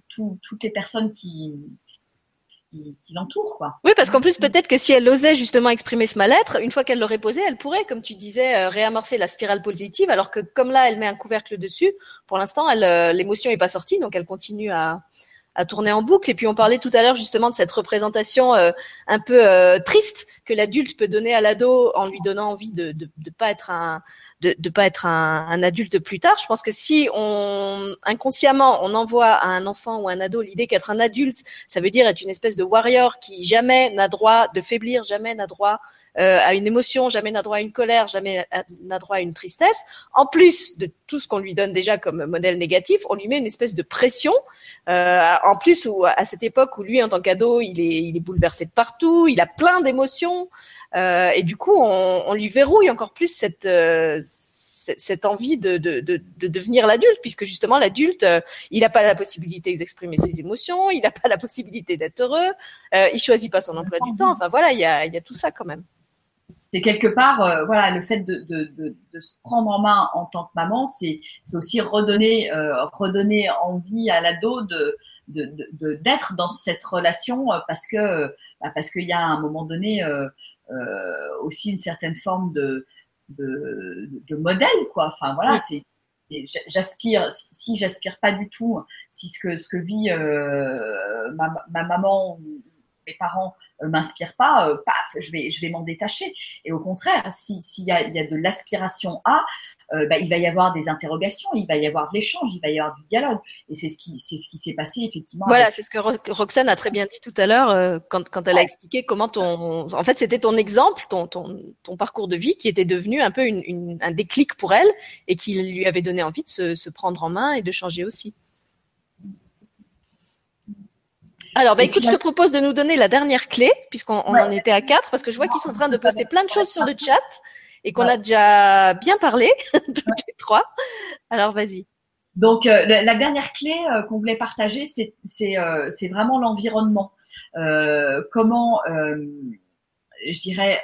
toutes les personnes qui qui, l'entoure. Quoi. Oui, parce qu'en plus, peut-être que si elle osait justement exprimer ce mal-être, une fois qu'elle l'aurait posé, elle pourrait, comme tu disais, euh, réamorcer la spirale positive, alors que comme là, elle met un couvercle dessus, pour l'instant, elle, euh, l'émotion est pas sortie, donc elle continue à, à tourner en boucle. Et puis on parlait tout à l'heure justement de cette représentation euh, un peu triste que l'adulte peut donner à l'ado en lui donnant envie de ne pas être un de ne pas être un, un, adulte plus tard. Je pense que si on inconsciemment on envoie à un enfant ou un ado l'idée qu'être un adulte, ça veut dire être une espèce de warrior qui jamais n'a droit de faiblir, jamais n'a droit euh, à une émotion, jamais n'a droit à une colère, jamais n'a droit à une tristesse. En plus de tout ce qu'on lui donne déjà comme modèle négatif, on lui met une espèce de pression. Euh, en plus, où, à cette époque où lui, en tant qu'ado, il est, il est bouleversé de partout, il a plein d'émotions. Euh, et du coup, on, on, lui verrouille encore plus cette, euh, cette envie de, de, de, de devenir l'adulte, puisque justement l'adulte, euh, il n'a pas la possibilité d'exprimer ses émotions, il n'a pas la possibilité d'être heureux, euh, il choisit pas son emploi du temps. Enfin voilà, il y a, y a tout ça quand même c'est quelque part, voilà, le fait de, se prendre en main en tant que maman, c'est aussi redonner, euh, redonner envie à l'ado de d'être dans cette relation parce que bah, parce qu'il y a à un moment donné euh, euh, aussi une certaine forme de, de, de modèle, quoi. Enfin, voilà, c'est j'aspire si j'aspire pas du tout si ce que ce que vit euh, ma, ma, maman ou mes parents euh, m'inspirent pas, euh, paf, je vais, je vais m'en détacher. Et au contraire, s'il si y, a, y a de l'aspiration à, euh, bah, il va y avoir des interrogations, il va y avoir de l'échange, il va y avoir du dialogue. Et c'est ce qui, c'est ce qui s'est passé effectivement. Voilà, c'est ce que Roxane a très bien dit tout à l'heure euh, quand, quand elle a expliqué comment ton, en fait, c'était ton exemple, ton, ton, ton parcours de vie qui était devenu un peu une, une, un déclic pour elle et qui lui avait donné envie de se, se prendre en main et de changer aussi. Alors, bah, écoute, je te propose de nous donner la dernière clé, puisqu'on en était à quatre, parce que je vois qu'ils sont en train de poster plein de choses sur le chat et qu'on a déjà bien parlé, toutes les trois. Alors, vas-y. Donc, euh, la, dernière clé euh, qu'on voulait partager, c'est euh, vraiment l'environnement. comment, je dirais,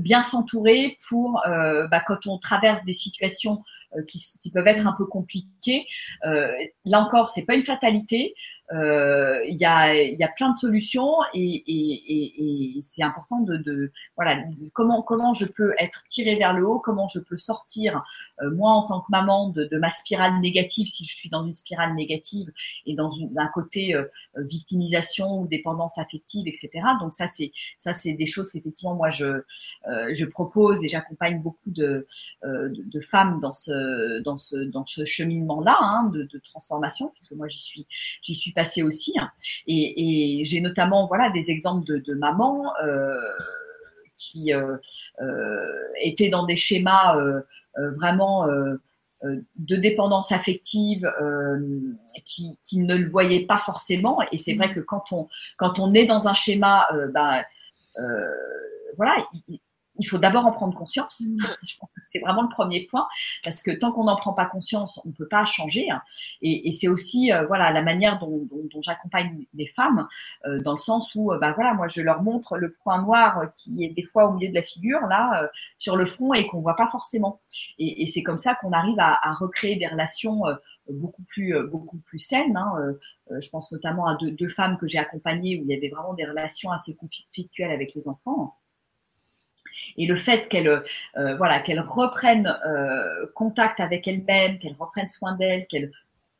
bien s'entourer pour, bah, quand on traverse des situations qui, qui, peuvent être un peu compliquées. là encore, c'est pas une fatalité. Euh, il y, a, y a plein de solutions et, et, et, c'est important de, de voilà comment comment je peux être tiré vers le haut, comment je peux sortir moi en tant que maman de, de, ma spirale négative si je suis dans une spirale négative et dans une, un côté euh, victimisation ou dépendance affective, etc. Donc ça c'est ça c'est des choses qu'effectivement moi je je propose et j'accompagne beaucoup de, de, de femmes dans ce dans ce dans ce cheminement là hein, de, de transformation puisque moi j'y suis j'y suis passé aussi. Hein. Et, j'ai notamment voilà des exemples de, de mamans euh, qui euh, euh, étaient dans des schémas vraiment de dépendance affective qui, qui, ne le voyaient pas forcément. Et c'est vrai mmh. que quand on, quand on est dans un schéma, ben, voilà, il faut d'abord en prendre conscience. Mm. Je pense que c'est vraiment le premier point, parce que tant qu'on n'en prend pas conscience, on ne peut pas changer. Hein. Et, et c'est aussi euh, voilà la manière dont, dont, dont j'accompagne les femmes, euh, dans le sens où bah voilà, moi je leur montre le point noir qui est des fois au milieu de la figure là, sur le front et qu'on voit pas forcément. Et, et c'est comme ça qu'on arrive à, à, recréer des relations beaucoup plus beaucoup plus saines. Hein. je pense notamment à deux, deux femmes que j'ai accompagnées où il y avait vraiment des relations assez conflictuelles avec les enfants. Et le fait qu'elle euh, voilà, qu'elle reprenne euh, contact avec elle-même, qu'elle reprenne soin d'elle, qu'elle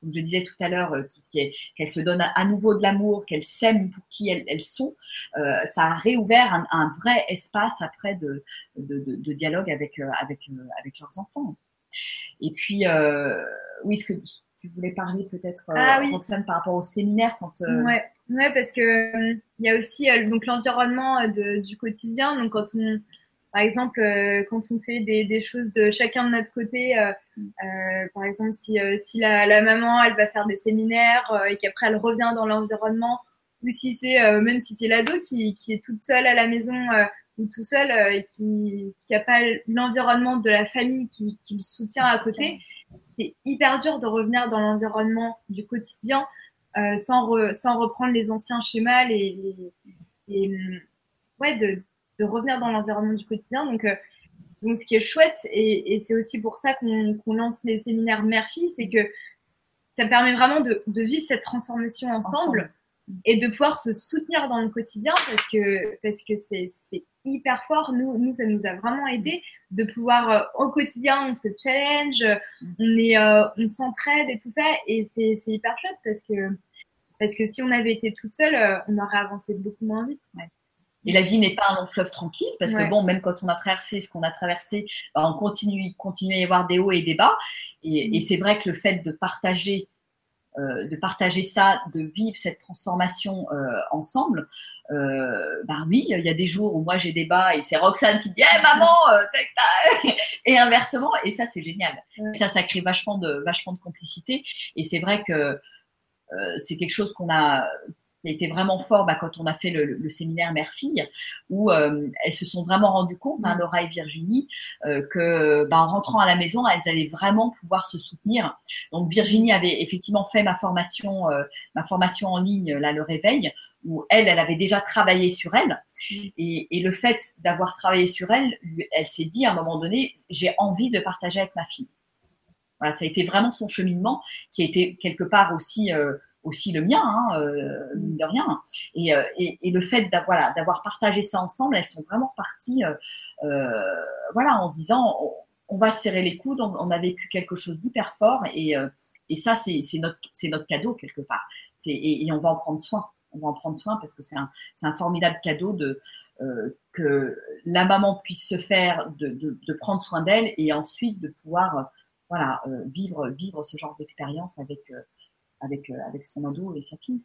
comme je disais tout à l'heure, euh, qu'elle se donne à, nouveau de l'amour, qu'elle s'aime pour qui elles, sont, ça a réouvert un, vrai espace après de, de, dialogue avec, avec, avec leurs enfants. Et puis, oui, ce que tu voulais parler peut-être, ah, par rapport au séminaire quand. Ouais. ouais. parce que il y a aussi donc l'environnement du quotidien. Donc quand on par exemple, euh, quand on fait des, choses de chacun de notre côté, euh, euh, par exemple, si, la, maman, elle va faire des séminaires et qu'après elle revient dans l'environnement, ou si c'est même si c'est l'ado qui, est toute seule à la maison ou tout seul et qui n'a pas l'environnement de la famille qui, le soutient à côté, c'est hyper dur de revenir dans l'environnement du quotidien sans, reprendre les anciens schémas et ouais, de, de revenir dans l'environnement du quotidien. Donc, euh, donc, ce qui est chouette, et, c'est aussi pour ça qu'on lance les séminaires mère-fille, c'est que ça permet vraiment de, vivre cette transformation ensemble, et de pouvoir se soutenir dans le quotidien parce que parce que c'est hyper fort. Nous, nous, ça nous a vraiment aidé de pouvoir euh, au quotidien, on se challenge, on est, euh, on s'entraide et tout ça, et c'est hyper chouette parce que parce que si on avait été toute seule, on aurait avancé beaucoup moins vite. Et la vie n'est pas un long fleuve tranquille, parce que bon, même quand on a traversé ce qu'on a traversé, bah, on continue, continue à y avoir des hauts et des bas. Et, et c'est vrai que le fait de partager, euh, de partager ça, de vivre cette transformation euh, ensemble, euh, bah oui, il y a des jours où moi j'ai des bas et c'est Roxane qui dit hey, maman, euh, et inversement. Et ça c'est génial. Ça, ça crée vachement de vachement de complicité. Et c'est vrai que c'est quelque chose qu'on a qui a été vraiment fort bah, quand on a fait le, séminaire mère-fille, où euh, elles se sont vraiment rendues compte, hein, Laura et Virginie, euh, que bah, en rentrant à la maison, elles allaient vraiment pouvoir se soutenir. Donc Virginie avait effectivement fait ma formation, euh, ma formation en ligne, là, le réveil, où elle, elle avait déjà travaillé sur elle. Et, et le fait d'avoir travaillé sur elle, elle s'est dit à un moment donné, j'ai envie de partager avec ma fille. Voilà, ça a été vraiment son cheminement qui a été quelque part aussi euh, aussi le mien, hein, euh, mine de rien. Et, euh, et, le fait d'avoir d'avoir partagé ça ensemble, elles sont vraiment parties, euh, voilà, en se disant, on, va serrer les coudes, on, a vécu quelque chose d'hyper fort, et, et ça, c'est notre, notre cadeau quelque part. Et, on va en prendre soin. On va en prendre soin parce que c'est un, un formidable cadeau de que la maman puisse se faire, de prendre soin d'elle, et ensuite de pouvoir, voilà, vivre vivre ce genre d'expérience avec avec, euh, avec son ado et sa fille.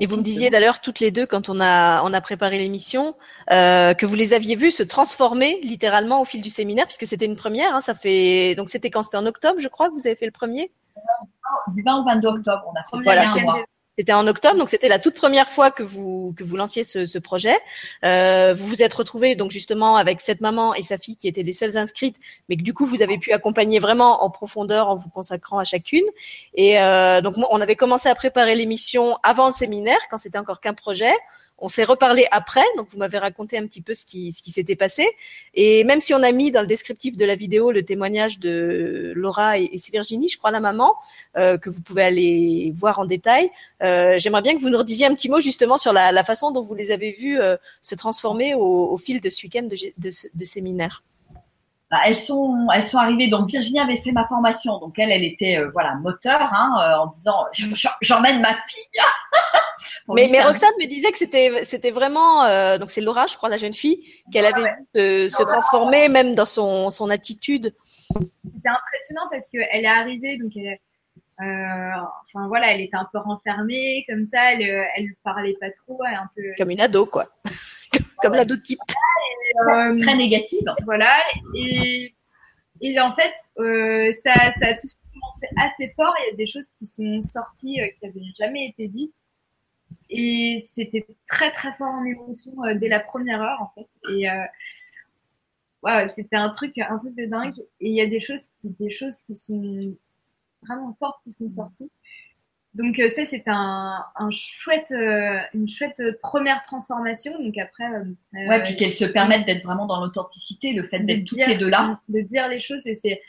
et vous me disiez d'ailleurs toutes les deux quand on a on a préparé l'émission euh, que vous les aviez vues se transformer littéralement au fil du séminaire puisque c'était une première. Hein, ça fait donc c'était quand? C'était en octobre je crois que vous avez fait le premier? Du 20 au 22 octobre on a fait. Voilà c'est moi. C'était en octobre, donc c'était la toute première fois que vous que vous lanciez ce, projet. Euh, vous vous êtes retrouvés donc justement avec cette maman et sa fille qui étaient les seules inscrites, mais que du coup vous avez pu accompagner vraiment en profondeur en vous consacrant à chacune. Et euh, donc on avait commencé à préparer l'émission avant le séminaire, quand c'était encore qu'un projet. On s'est reparlé après, donc vous m'avez raconté un petit peu ce qui, s'était passé. Et même si on a mis dans le descriptif de la vidéo le témoignage de Laura et, et Virginie, je crois la maman, euh, que vous pouvez aller voir en détail, euh, j'aimerais bien que vous nous redisiez un petit mot justement sur la, façon dont vous les avez vues euh, se transformer au, au, fil de ce week-end de, de, de séminaire. Bah, elles sont elles sont arrivées. Donc Virginie avait fait ma formation, donc elle elle était euh, voilà moteur hein, euh, en disant j'emmène ma fille. mais mais Roxane me disait que c'était c'était vraiment euh, donc c'est Laura je crois la jeune fille qu'elle avait vu se, transformer même dans son son attitude. C'était impressionnant parce que elle est arrivée donc elle enfin voilà, elle était un peu renfermée comme ça, elle, elle parlait pas trop, un peu comme une ado quoi, comme l'ado type. Euh, très négative. Voilà. Et, et en fait, euh, ça, ça a tout commencé assez fort. Il y a des choses qui sont sorties euh, qui n'avaient jamais été dites. Et c'était très très fort en émotion dès la première heure en fait. Et, ouais, c'était un truc, un truc de dingue. Et il y a des choses, des choses qui sont vraiment fortes qui sont sorties. Donc euh, ça, c'est un, un, chouette, euh, une chouette première transformation. Donc après, euh, ouais, puis qu'elles se permettent d'être vraiment dans l'authenticité, le fait d'être toutes les deux là, de dire les choses. Et c'est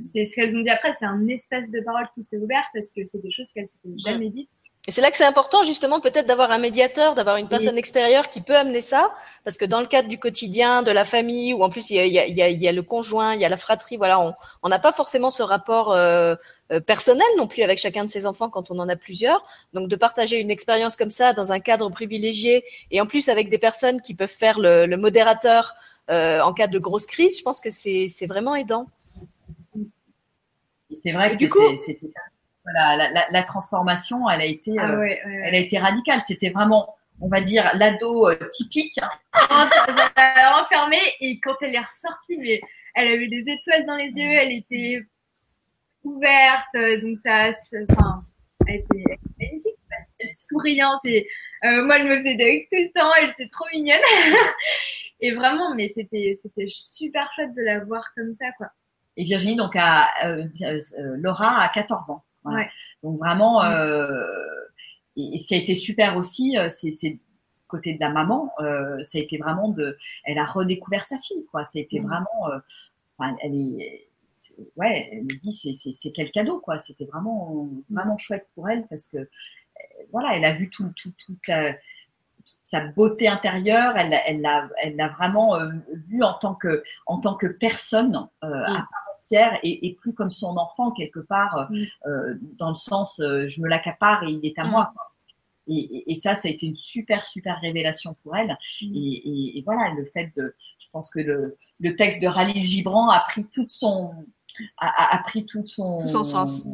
c'est ce qu'elles ont dit après, c'est un espace de parole qui s'est ouvert parce que c'est des choses qu'elles s'étaient jamais dites. Et c'est là que c'est important justement peut-être d'avoir un médiateur, d'avoir une personne extérieure qui peut amener ça, parce que dans le cadre du quotidien, de la famille, ou en plus il y a, il y a, il y a le conjoint, il y a la fratrie, voilà, on n'a pas forcément ce rapport euh, euh, personnel non plus avec chacun de ses enfants quand on en a plusieurs. Donc de partager une expérience comme ça dans un cadre privilégié et en plus avec des personnes qui peuvent faire le, le modérateur euh, en cas de grosse crise, je pense que c'est vraiment aidant. C'est vrai que c'était voilà, la, la, transformation, elle a été, ah euh, elle a été radicale. C'était vraiment, on va dire, l'ado euh, typique. elle enfermée et quand elle est ressortie, mais elle avait des étoiles dans les yeux, elle était ouverte, euh, donc ça, enfin, elle était magnifique, souriante et moi, elle me faisait de tout le temps, elle était trop mignonne. et vraiment, mais c'était, c'était super chouette de la voir comme ça, quoi. Et Virginie, donc, à, Laura a 14 ans. Donc vraiment, mm. euh, et, ce qui a été super aussi, euh, c'est côté de la maman, euh, ça a été vraiment de, elle a redécouvert sa fille, quoi. C'était mm. vraiment, enfin, elle est, ouais, elle me dit c'est quel cadeau, quoi. C'était vraiment, vraiment chouette pour elle parce que, voilà, elle a vu tout, tout, toute sa beauté intérieure, elle, elle l'a, elle vraiment vu en tant que, en tant que personne euh, et, plus comme son enfant quelque part, euh, mm. euh, dans le sens euh, je me l'accapare et il est à mm. moi. Et, ça, ça a été une super, super révélation pour elle. Mm. Et, voilà, le fait de, je pense que le, le texte de Rallye Gibran a pris tout son, a, pris tout son, tout son sens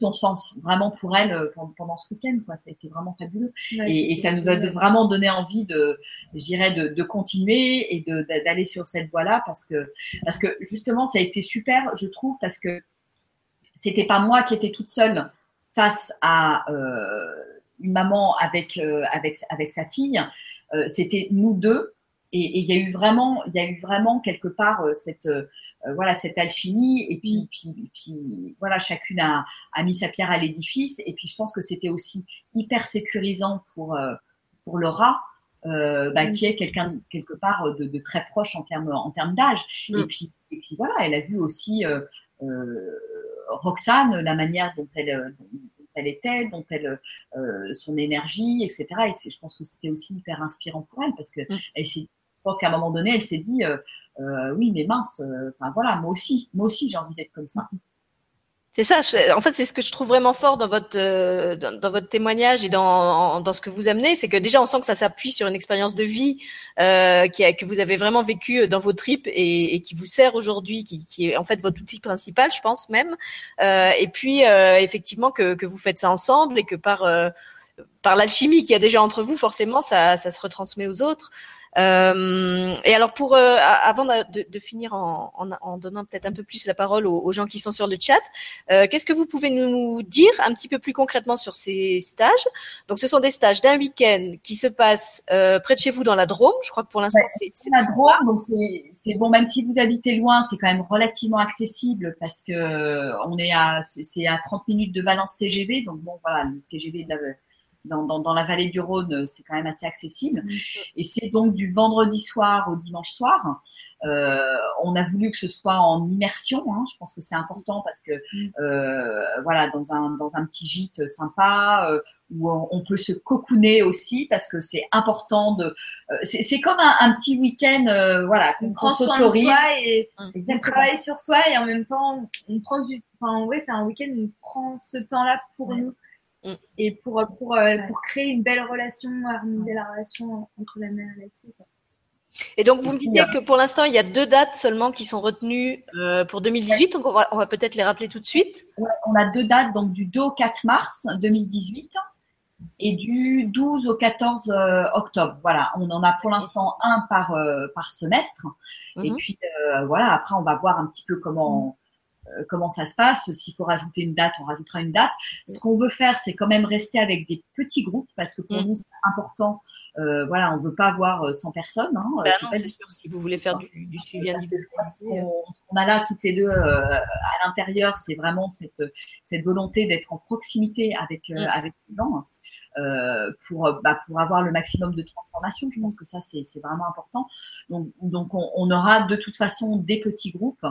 ton sens vraiment pour elle euh, pendant ce week-end quoi. Ça a été vraiment fabuleux. Et, ça nous a vraiment donné envie de je dirais de, de continuer et d'aller sur cette voie là parce que parce que justement ça a été super je trouve parce que c'était pas moi qui étais toute seule face à euh, une maman avec euh, avec avec sa fille. Euh, c'était nous deux et il y a eu vraiment, il y a eu vraiment quelque part euh, cette, euh, voilà, cette alchimie. Et puis, mm. puis, puis, voilà, chacune a, a mis sa pierre à l'édifice. Et puis, je pense que c'était aussi hyper sécurisant pour euh, pour Laura. Euh, bah, mm. qui est quelqu'un quelque part de, de, très proche en termes en termes d'âge. Mm. Et puis et puis voilà, elle a vu aussi euh, Roxane, la manière dont elle dont elle était, dont elle son énergie, etc. Et je pense que c'était aussi hyper inspirant pour elle parce que elle s'est pense qu'à un moment donné, elle s'est dit, euh, euh, oui, mais mince, euh, enfin voilà, moi aussi, moi aussi, j'ai envie d'être comme ça. C'est ça. en fait, c'est ce que je trouve vraiment fort dans votre dans, votre témoignage et dans dans ce que vous amenez, c'est que déjà on sent que ça s'appuie sur une expérience de vie que vous avez vraiment vécu dans vos tripes et, qui vous sert aujourd'hui, qui, est en fait votre outil principal, je pense même. Et puis effectivement que que vous faites ça ensemble et que par par l'alchimie qu'il y a déjà entre vous, forcément, ça ça se retransmet aux autres. Euh, et alors pour euh, avant de, de finir en, en, en donnant peut-être un peu plus la parole aux, aux, gens qui sont sur le chat, euh, qu'est-ce que vous pouvez nous dire un petit peu plus concrètement sur ces stages? Donc ce sont des stages d'un week-end qui se passent euh, près de chez vous dans la Drôme. Je crois que pour l'instant c'est la Drôme, donc c'est bon même si vous habitez loin, c'est quand même relativement accessible parce que on est à c'est à 30 minutes de Valence TGV, donc bon voilà le TGV de la dans, dans, dans, la vallée du Rhône, c'est quand même assez accessible. Et c'est donc du vendredi soir au dimanche soir. Euh, on a voulu que ce soit en immersion. Hein. Je pense que c'est important parce que euh, voilà, dans un dans un petit gîte sympa euh, où on, peut se cocooner aussi parce que c'est important de. Euh, c'est comme un, un petit week-end, euh, voilà, qu'on prend soin de soi et on travaille sur soi et en même temps on prend du. Enfin, ouais, c'est un week-end où on prend ce temps-là pour nous Mm. Et pour, pour, euh, pour créer une belle relation, harmoniser la relation entre la mère et la fille. Et donc, vous me disiez que pour l'instant, il y a deux dates seulement qui sont retenues euh, pour 2018. Donc, on va, on va peut-être les rappeler tout de suite. on a deux dates, donc du 2 au 4 mars 2018 et du 12 au 14 euh, octobre. Voilà, on en a pour l'instant un par, par semestre. Et mm-hmm. puis, voilà, après, on va voir un petit peu comment comment ça se passe. S'il faut rajouter une date, on rajoutera une date. Ce qu'on veut faire, c'est quand même rester avec des petits groupes parce que pour mm. nous, c'est important. Euh, voilà, on veut pas avoir 100 personnes. Hein. Bah c'est sûr. Si vous voulez faire du, du suivi individuel, on, a là toutes les deux à l'intérieur, c'est vraiment cette, cette volonté d'être en proximité avec, mm. avec les gens. Euh, pour, bah, pour avoir le maximum de transformation. Je pense que ça, c'est vraiment important. Donc, donc on, on, aura de toute façon des petits groupes.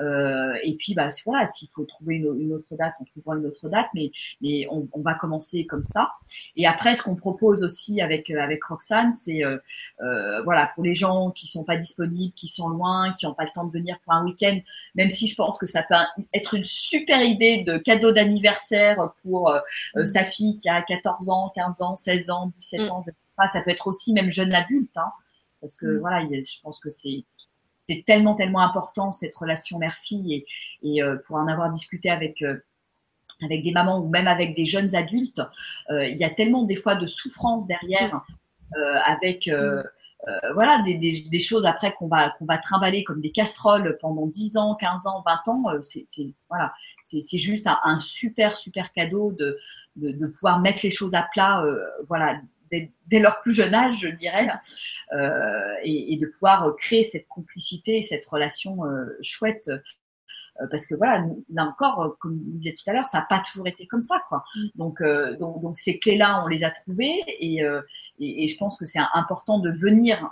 Euh, et puis, bah, voilà, s'il faut trouver une, une, autre date, on trouvera une autre date, mais, mais on, on va commencer comme ça. Et après, ce qu'on propose aussi avec, euh, avec Roxane, c'est euh, euh, voilà, pour les gens qui sont pas disponibles, qui sont loin, qui n'ont pas le temps de venir pour un week-end, même si je pense que ça peut être une super idée de cadeau d'anniversaire pour euh, mmh. sa fille qui a 14 ans 15 ans, 16 ans, 17 mm. ans, je sais pas, ça peut être aussi même jeune adulte, hein, parce que mm. voilà, je pense que c'est c'est tellement tellement important cette relation mère-fille et, et euh, pour en avoir discuté avec euh, avec des mamans ou même avec des jeunes adultes, euh, il y a tellement des fois de souffrance derrière avec mm. Euh, voilà, des, des, des, choses après qu'on va qu'on va trimballer comme des casseroles pendant 10 ans, 15 ans, 20 ans. Euh, c'est voilà, c'est juste un, un, super super cadeau de, de, de pouvoir mettre les choses à plat. Euh, voilà. Dès, dès, leur plus jeune âge, je dirais, euh, et, et, de pouvoir créer cette complicité, cette relation chouette euh, parce que voilà, là encore, euh, comme je disais tout à l'heure, ça n'a pas toujours été comme ça, quoi. Mm. Donc, euh, donc, donc, ces clés-là, on les a trouvées et, et, et je pense que c'est important de venir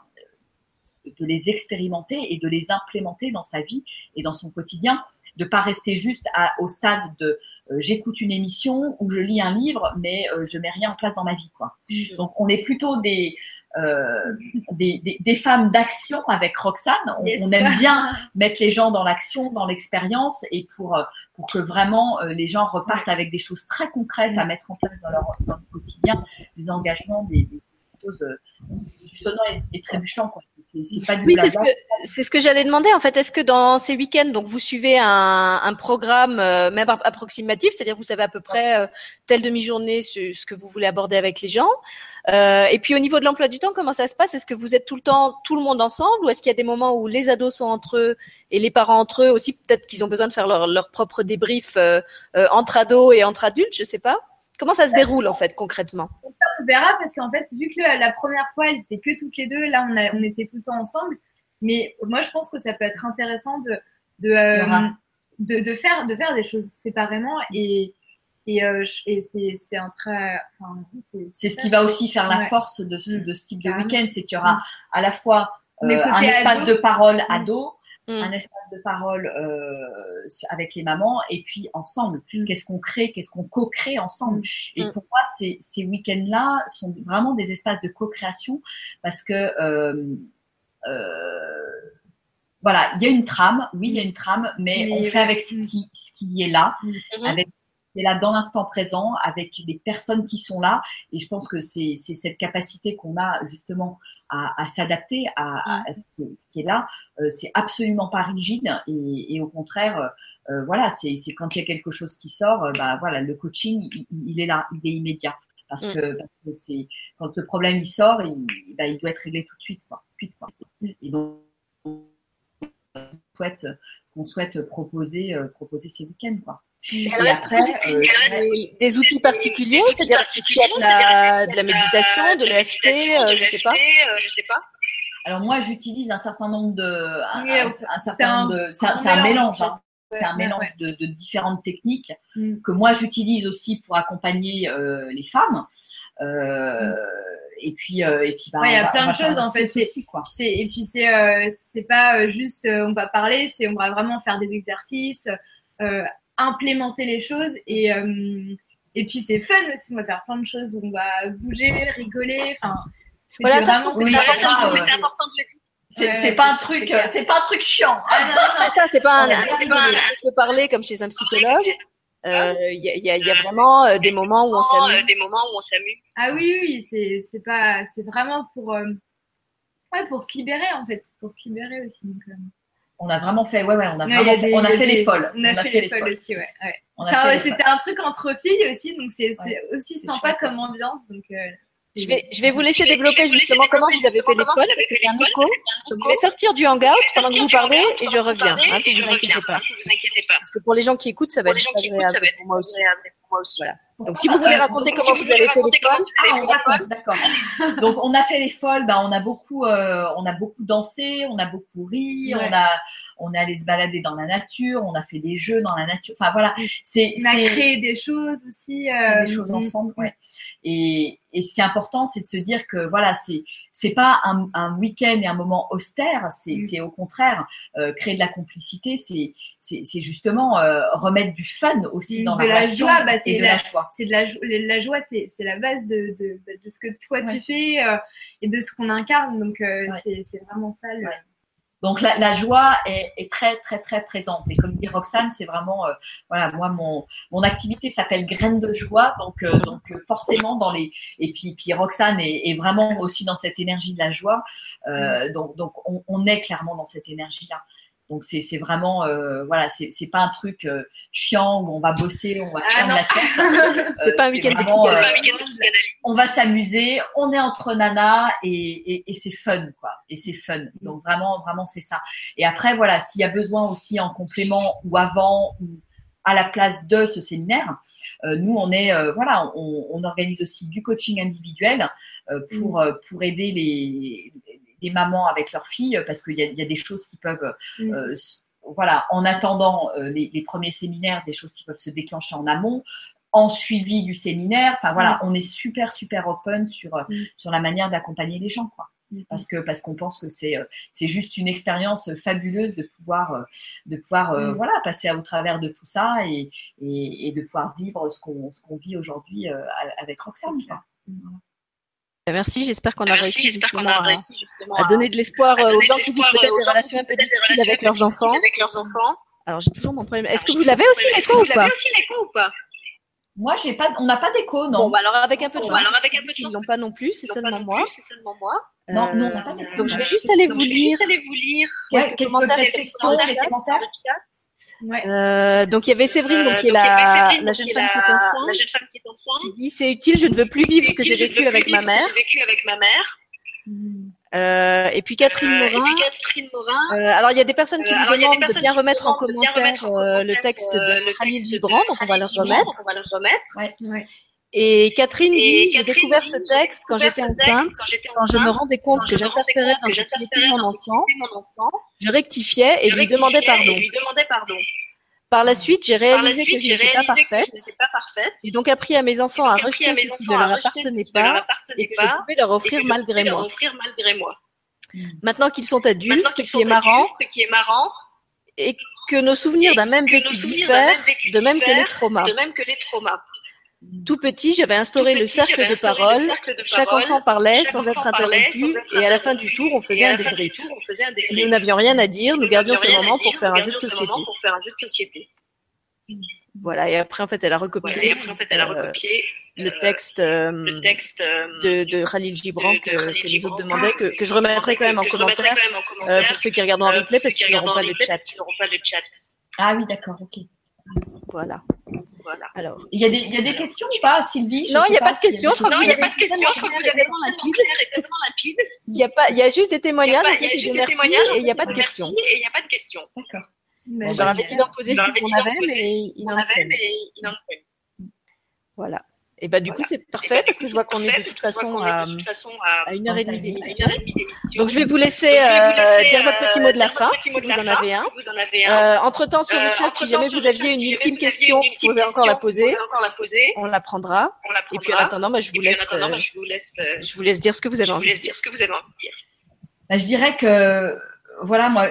de les expérimenter et de les implémenter dans sa vie et dans son quotidien, de pas rester juste à, au stade de j'écoute une émission ou je lis un livre, mais je mets rien en place dans ma vie, quoi. Mm. Donc on est plutôt des euh, des, des, des, femmes d'action avec Roxane. On, on, aime bien mettre les gens dans l'action, dans l'expérience, et pour pour que vraiment euh, les gens repartent avec des choses très concrètes à mettre en place dans leur, dans leur quotidien, des engagements, des, des choses euh, du sonnant et, et trébuchant. Quoi. Oui, c'est ce que c'est ce que j'allais demander en fait. Est-ce que dans ces week-ends, donc vous suivez un, un programme euh, même approximatif, c'est-à-dire vous savez à peu près euh, telle demi-journée ce, ce, que vous voulez aborder avec les gens. Euh, et puis au niveau de l'emploi du temps, comment ça se passe? Est-ce que vous êtes tout le temps tout le monde ensemble ou est-ce qu'il y a des moments où les ados sont entre eux et les parents entre eux aussi? Peut-être qu'ils ont besoin de faire leur, leur propre débrief euh, euh, entre ados et entre adultes, je sais pas. Comment ça se déroule en fait concrètement? On verra parce qu'en fait, vu que la première fois, elles étaient que toutes les deux, là on, a, on était tout le temps ensemble. Mais moi, je pense que ça peut être intéressant de, de, euh, de, de, faire, de faire des choses séparément et, et, euh, et c'est un très. Enfin, c'est ce qui va aussi faire la force de ce, mm. de ce type de week-end, c'est qu'il y aura à la fois euh, un espace de parole mm. Un espace de parole euh, avec les mamans et puis ensemble. Qu'est-ce qu'on crée, qu'est-ce qu'on co-crée ensemble. Et pour moi, ces, ces week-ends-là sont vraiment des espaces de co-création parce que euh, euh, voilà, il y a une trame, oui, il y a une trame, mais, on fait avec ce qui, ce qui est là, avec est là dans l'instant présent avec les personnes qui sont là. Et je pense que c'est cette capacité qu'on a justement à, à s'adapter à, à, ce, qui est, là. Euh, c'est absolument pas rigide et, et au contraire, euh, voilà, c'est quand il y a quelque chose qui sort, euh, bah voilà, le coaching, il, il, est là, il est immédiat. Parce mm. que, parce que c'est quand le problème il sort, il, bah, il doit être réglé tout de suite, quoi. Tout de suite, quoi. Et donc, souhaite, qu'on souhaite proposer, euh, proposer ces week-ends. Quoi. Et après, euh, des outils particuliers, c'est-à-dire de la, de la méditation, de l'EFT, euh, je sais pas. je sais pas. Alors moi, j'utilise un certain nombre de, un, un, certain nombre de, c'est un, mélange. Hein. C'est un mélange de, de, différentes techniques mm. que moi j'utilise aussi pour accompagner euh, les femmes. Euh, mm et puis euh, et puis bah, il y a plein de choses en fait c'est quoi et puis c'est euh, c'est pas euh, juste on va parler c'est on va vraiment faire des exercices implémenter les choses et et puis c'est fun aussi on va faire plein de choses on va bouger rigoler enfin voilà ça je pense que c'est important, de le dire c'est pas un truc, c'est pas un truc chiant. Ah, ça, c'est pas un. On peut parler comme chez un psychologue. Il euh, y, a, y, a, y, a, vraiment euh, des moments où on s'amuse. Euh, des moments où on s'amuse. Ah oui, oui, c'est c'est pas, c'est vraiment pour, ouais, pour se libérer en fait, pour se libérer aussi. Donc, on a vraiment fait, ouais, ouais, on a vraiment, fait, on a fait les folles. On a, fait, les folles, aussi, ouais. ouais. C'était un truc entre filles aussi, donc c'est aussi sympa comme ambiance, donc Je vais, je vais vous laisser développer justement comment vous avez fait l'école parce qu'il y a un écho. Donc, je vais sortir du hangout pendant que vous parlez et je reviens. Hein, ne vous inquiétez pas. Parce que pour les gens qui écoutent, ça va être agréable pour moi aussi. Voilà. Donc, si vous voulez raconter comment vous avez fait l'école, ah, d'accord. Donc, on a fait les folles. Ben, on a beaucoup, euh, on a beaucoup dansé, on a beaucoup ri, on a, on est allé se balader dans la nature, on a fait des jeux dans la nature. Enfin voilà, c'est. On a créé des choses aussi. Euh, des choses ensemble, ouais. Et, et ce qui est important, c'est de se dire que voilà, c'est c'est pas un, un week-end et un moment austère, c'est mm. au contraire euh, créer de la complicité, c'est c'est justement euh, remettre du fun aussi mm. dans de la, joie, bah, c'est la, joie. C'est de la, la joie, c'est la base de, de, de, ce que toi tu fais euh, et de ce qu'on incarne. Donc euh, c'est vraiment ça. Le... Donc la, la joie est, est, très très très présente et comme dit Roxane, c'est vraiment euh, voilà moi mon mon activité s'appelle graines de joie donc euh, donc forcément dans les et puis puis Roxane est, est, vraiment aussi dans cette énergie de la joie euh, donc donc on, on, est clairement dans cette énergie là. Donc c'est c'est vraiment euh, voilà c'est c'est pas un truc euh, chiant où on va bosser on va ah, la tête. c'est pas un week-end de On va s'amuser, on est entre nanas et et, et c'est fun quoi et c'est fun. Donc vraiment vraiment c'est ça. Et après voilà s'il y a besoin aussi en complément ou avant ou à la place de ce séminaire. Euh, nous, on est voilà, on, on, organise aussi du coaching individuel pour mm. pour aider les, des mamans avec leurs filles parce qu'il y a, y a, des choses qui peuvent mm. euh, voilà, en attendant euh, les, les, premiers séminaires, des choses qui peuvent se déclencher en amont, en suivi du séminaire. Enfin voilà, mm. on est super super open sur mm. sur la manière d'accompagner les gens quoi. Parce que parce qu'on pense que c'est euh, c'est juste une expérience fabuleuse de pouvoir de pouvoir voilà passer au travers de tout ça et, et, et de pouvoir vivre ce qu'on ce qu'on vit aujourd'hui avec Roxane. Quoi. Bah, merci, j'espère qu'on a, réussi justement, a réussi justement à, donner de l'espoir aux gens qui vivent peut-être des relations un peu difficiles avec leurs enfants. Avec leurs enfants. Alors j'ai toujours mon problème. Est-ce que vous l'avez aussi l'écho ou pas aussi l'écho ou pas? Moi, j'ai pas, on n'a pas d'écho, non. Bon, bah alors avec un peu de chance. Alors avec un peu de chance. Ils n'ont pas non plus, c'est seulement moi. C'est seulement moi. Non, non, on n'a pas d'écho. Donc je vais juste aller vous lire. Aller vous lire. Quelques commentaires, quelques questions, quelques Euh, donc il y avait Séverine, donc, qui est, la, la, jeune femme qui est enceinte, la jeune femme qui est enceinte, qui dit c'est utile, je ne veux plus vivre ce que j'ai vécu avec ma mère. vécu avec ma mère. Euh, et puis Catherine euh, Morin. Puis Catherine Morin. Euh, alors il y a des personnes qui nous demandent de bien remettre en commentaire le texte de Khalil Gibran, donc on va le remettre. On va le remettre. Ouais. Ouais. Et Catherine dit, j'ai découvert ce texte quand j'étais enceinte, quand je me rendais compte que j'interférais dans l'activité de mon enfant, je rectifiais et lui demandais pardon. Par la suite, j'ai réalisé que je n'étais pas parfaite. J'ai donc appris à mes enfants à rejeter ce qui ne leur appartenait pas et que je pouvais leur offrir malgré moi. Maintenant qu'ils sont adultes, ce qui est marrant, et que nos souvenirs d'un même vécu diffèrent, de même que les traumas. Tout petit, j'avais instauré le cercle de parole. Chaque enfant parlait sans être interrompu et à la fin du tour, on faisait un débrief. Si nous n'avions rien à dire, nous gardions ce moment pour faire un jeu de société. Voilà, et après, en fait, elle a recopié, euh, le texte, euh, de, de Khalil Gibran que, que, les autres demandaient, que, que je remettrai quand même en commentaire, euh, pour ceux qui regardent en replay parce qu'ils n'auront pas le chat. Ah oui, d'accord, ok. Voilà. Voilà. Alors, il y a des, il y a des questions ou pas, Sylvie Non, il n'y a pas de questions. Je crois qu'il n'y a pas de questions. Je crois que vous avez tellement rapide. Il y a pas, il y a juste des témoignages. Il y a juste des témoignages et il n'y a pas de questions. Et il n'y a pas de questions. D'accord. On leur avait identifié ce qu'on avait, mais il en avait, mais il en avait. Voilà. Et bah du coup c'est parfait parce que je vois qu'on est de toute façon à, une heure et demie d'émission. Donc je vais vous laisser euh, dire votre petit mot de la fin si vous en avez un. Euh, entre temps sur le chat, si jamais vous aviez une ultime question, vous pouvez encore la poser. On la prendra. Et puis en attendant, bah, je vous laisse, je vous laisse dire ce que vous avez envie de dire. Bah, je dirais que voilà, moi,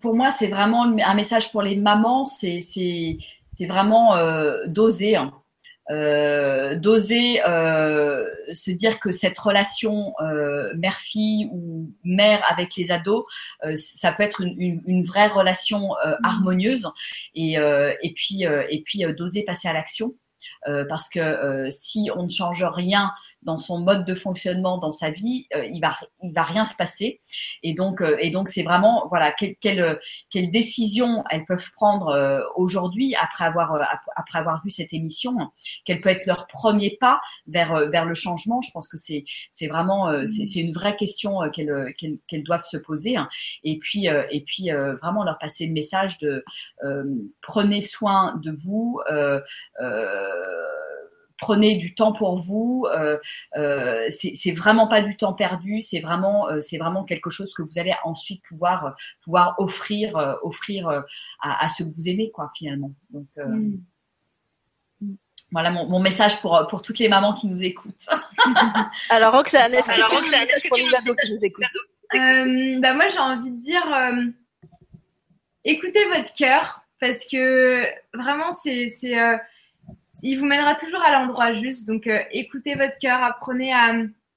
pour moi, c'est vraiment un message pour les mamans. C'est c'est vraiment euh, d'oser. Hein euh, d'oser euh, se dire que cette relation euh, mère-fille ou mère avec les ados, euh, ça peut être une, une, une vraie relation euh, mmh. harmonieuse et, et puis et puis d'oser passer à l'action. parce que si on ne change rien dans son mode de fonctionnement, dans sa vie, euh, il va il va rien se passer. Et donc euh, et donc c'est vraiment voilà quelle quelle, quelle décision elles peuvent prendre aujourd'hui après avoir après avoir vu cette émission, quel peut être leur premier pas vers vers le changement? Je pense que c'est c'est vraiment c'est une vraie question qu'elles qu'elles doivent se poser. Hein. Et puis et puis vraiment leur passer le message de prenez soin de vous. Euh, prenez du temps pour vous. Euh, euh, c'est vraiment pas du temps perdu. C'est vraiment, euh, c'est vraiment quelque chose que vous allez ensuite pouvoir pouvoir offrir offrir à, à, ceux que vous aimez, quoi, finalement. Donc mm. Voilà mon, mon, message pour, pour toutes les mamans qui nous écoutent. Alors Roxane, est-ce que tu as un message pour les ados qui nous écoutent bah Moi j'ai envie de dire, écoutez votre cœur parce que vraiment c'est il vous mènera toujours à l'endroit juste. Donc, euh, écoutez votre cœur, apprenez à,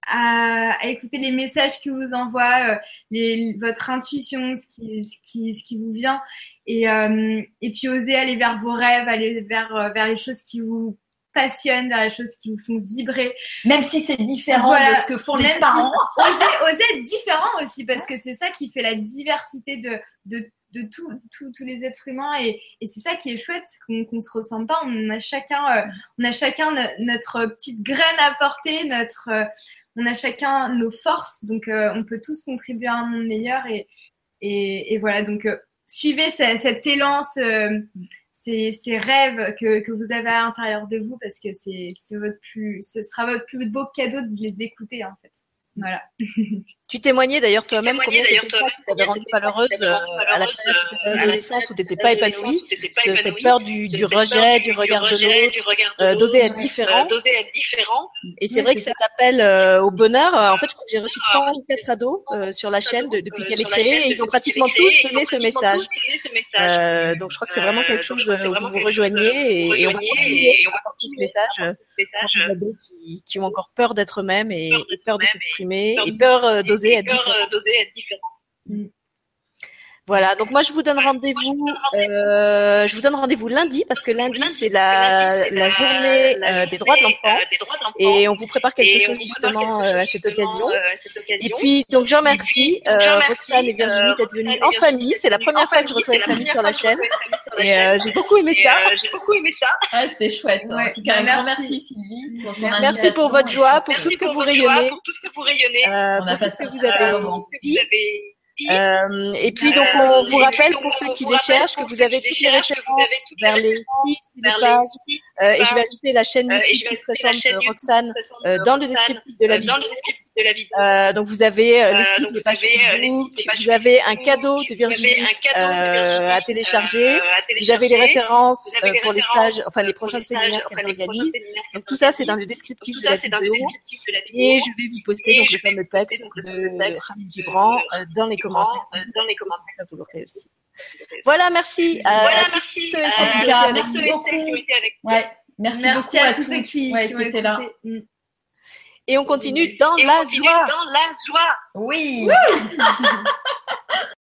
à, écouter les messages qui vous envoient, euh, les, votre intuition, ce qui, ce qui, ce qui vous vient. Et, euh, et puis, osez aller vers vos rêves, aller vers, vers les choses qui vous passionnent, vers les choses qui vous font vibrer. Même si c'est différent de ce que font les parents. osez, osez, être différent aussi, parce que c'est ça qui fait la diversité de, de de tous les êtres humains et, c'est ça qui est chouette qu'on se ressemble pas on a chacun euh, a chacun notre petite graine à porter notre euh, on a chacun nos forces donc euh, on peut tous contribuer à un monde meilleur et voilà donc suivez cet élan ces, rêves que, vous avez à l'intérieur de vous parce que ce sera votre plus beau cadeau de les écouter en fait voilà. tu témoignais d'ailleurs toi-même combien c'était ça qui t'avait rendu malheureuse euh, à la période de l'adolescence où tu n'étais pas épanouie, cette peur du, du rejet, du regard de l'autre, euh, d'oser être différent. Et c'est vrai que cet appel euh, au bonheur, en fait, je crois que j'ai reçu trois ou quatre ados sur la chaîne depuis qu'elle est créée et ils ont pratiquement tous donné ce message. donc je crois que c'est vraiment quelque chose où vous vous rejoignez et, on va continuer à porter le message pour les ados qui, qui ont encore peur d'être eux-mêmes et, peur de s'exprimer et peur euh, d'oser être différent. Voilà, donc moi je vous donne rendez-vous. Euh, je vous donne rendez-vous lundi parce que lundi c'est la, la, journée euh, des droits de l'enfant et on vous prépare quelque chose justement à cette occasion. Et puis donc je remercie Roxane et Virginie d'être venues en famille. C'est la première fois que je reçois une famille sur la chaîne et j'ai beaucoup aimé ça. J'ai beaucoup aimé ça. Ah, c'était chouette. En tout cas, merci Sylvie. Merci pour votre joie, pour tout ce que vous rayonnez, pour tout ce que vous rayonnez, pour tout ce que vous avez euh, et puis donc on vous rappelle pour ceux qui les cherchent que vous avez toutes les références vers les sites, les pages, euh, et je vais ajouter la chaîne euh, YouTube de Roxane dans le descriptif de la vidéo. Euh, donc vous avez euh, les euh, sites, les pages Facebook, vous avez un cadeau de Virginie à télécharger, vous avez les références pour les stages, enfin les prochains séminaires qu'elle organise. Donc tout ça c'est dans le descriptif de la vidéo. Et je vais vous poster donc le fameux texte de Rami Gibran dans les commentaires. Dans les commentaires, ça vous l'aurez aussi. Voilà, merci. Voilà, merci. Ceux et celles qui ont été avec nous. Merci, à tous ceux qui, qui étaient là. Mm. Et on continue dans, la, joie. dans la joie. Oui.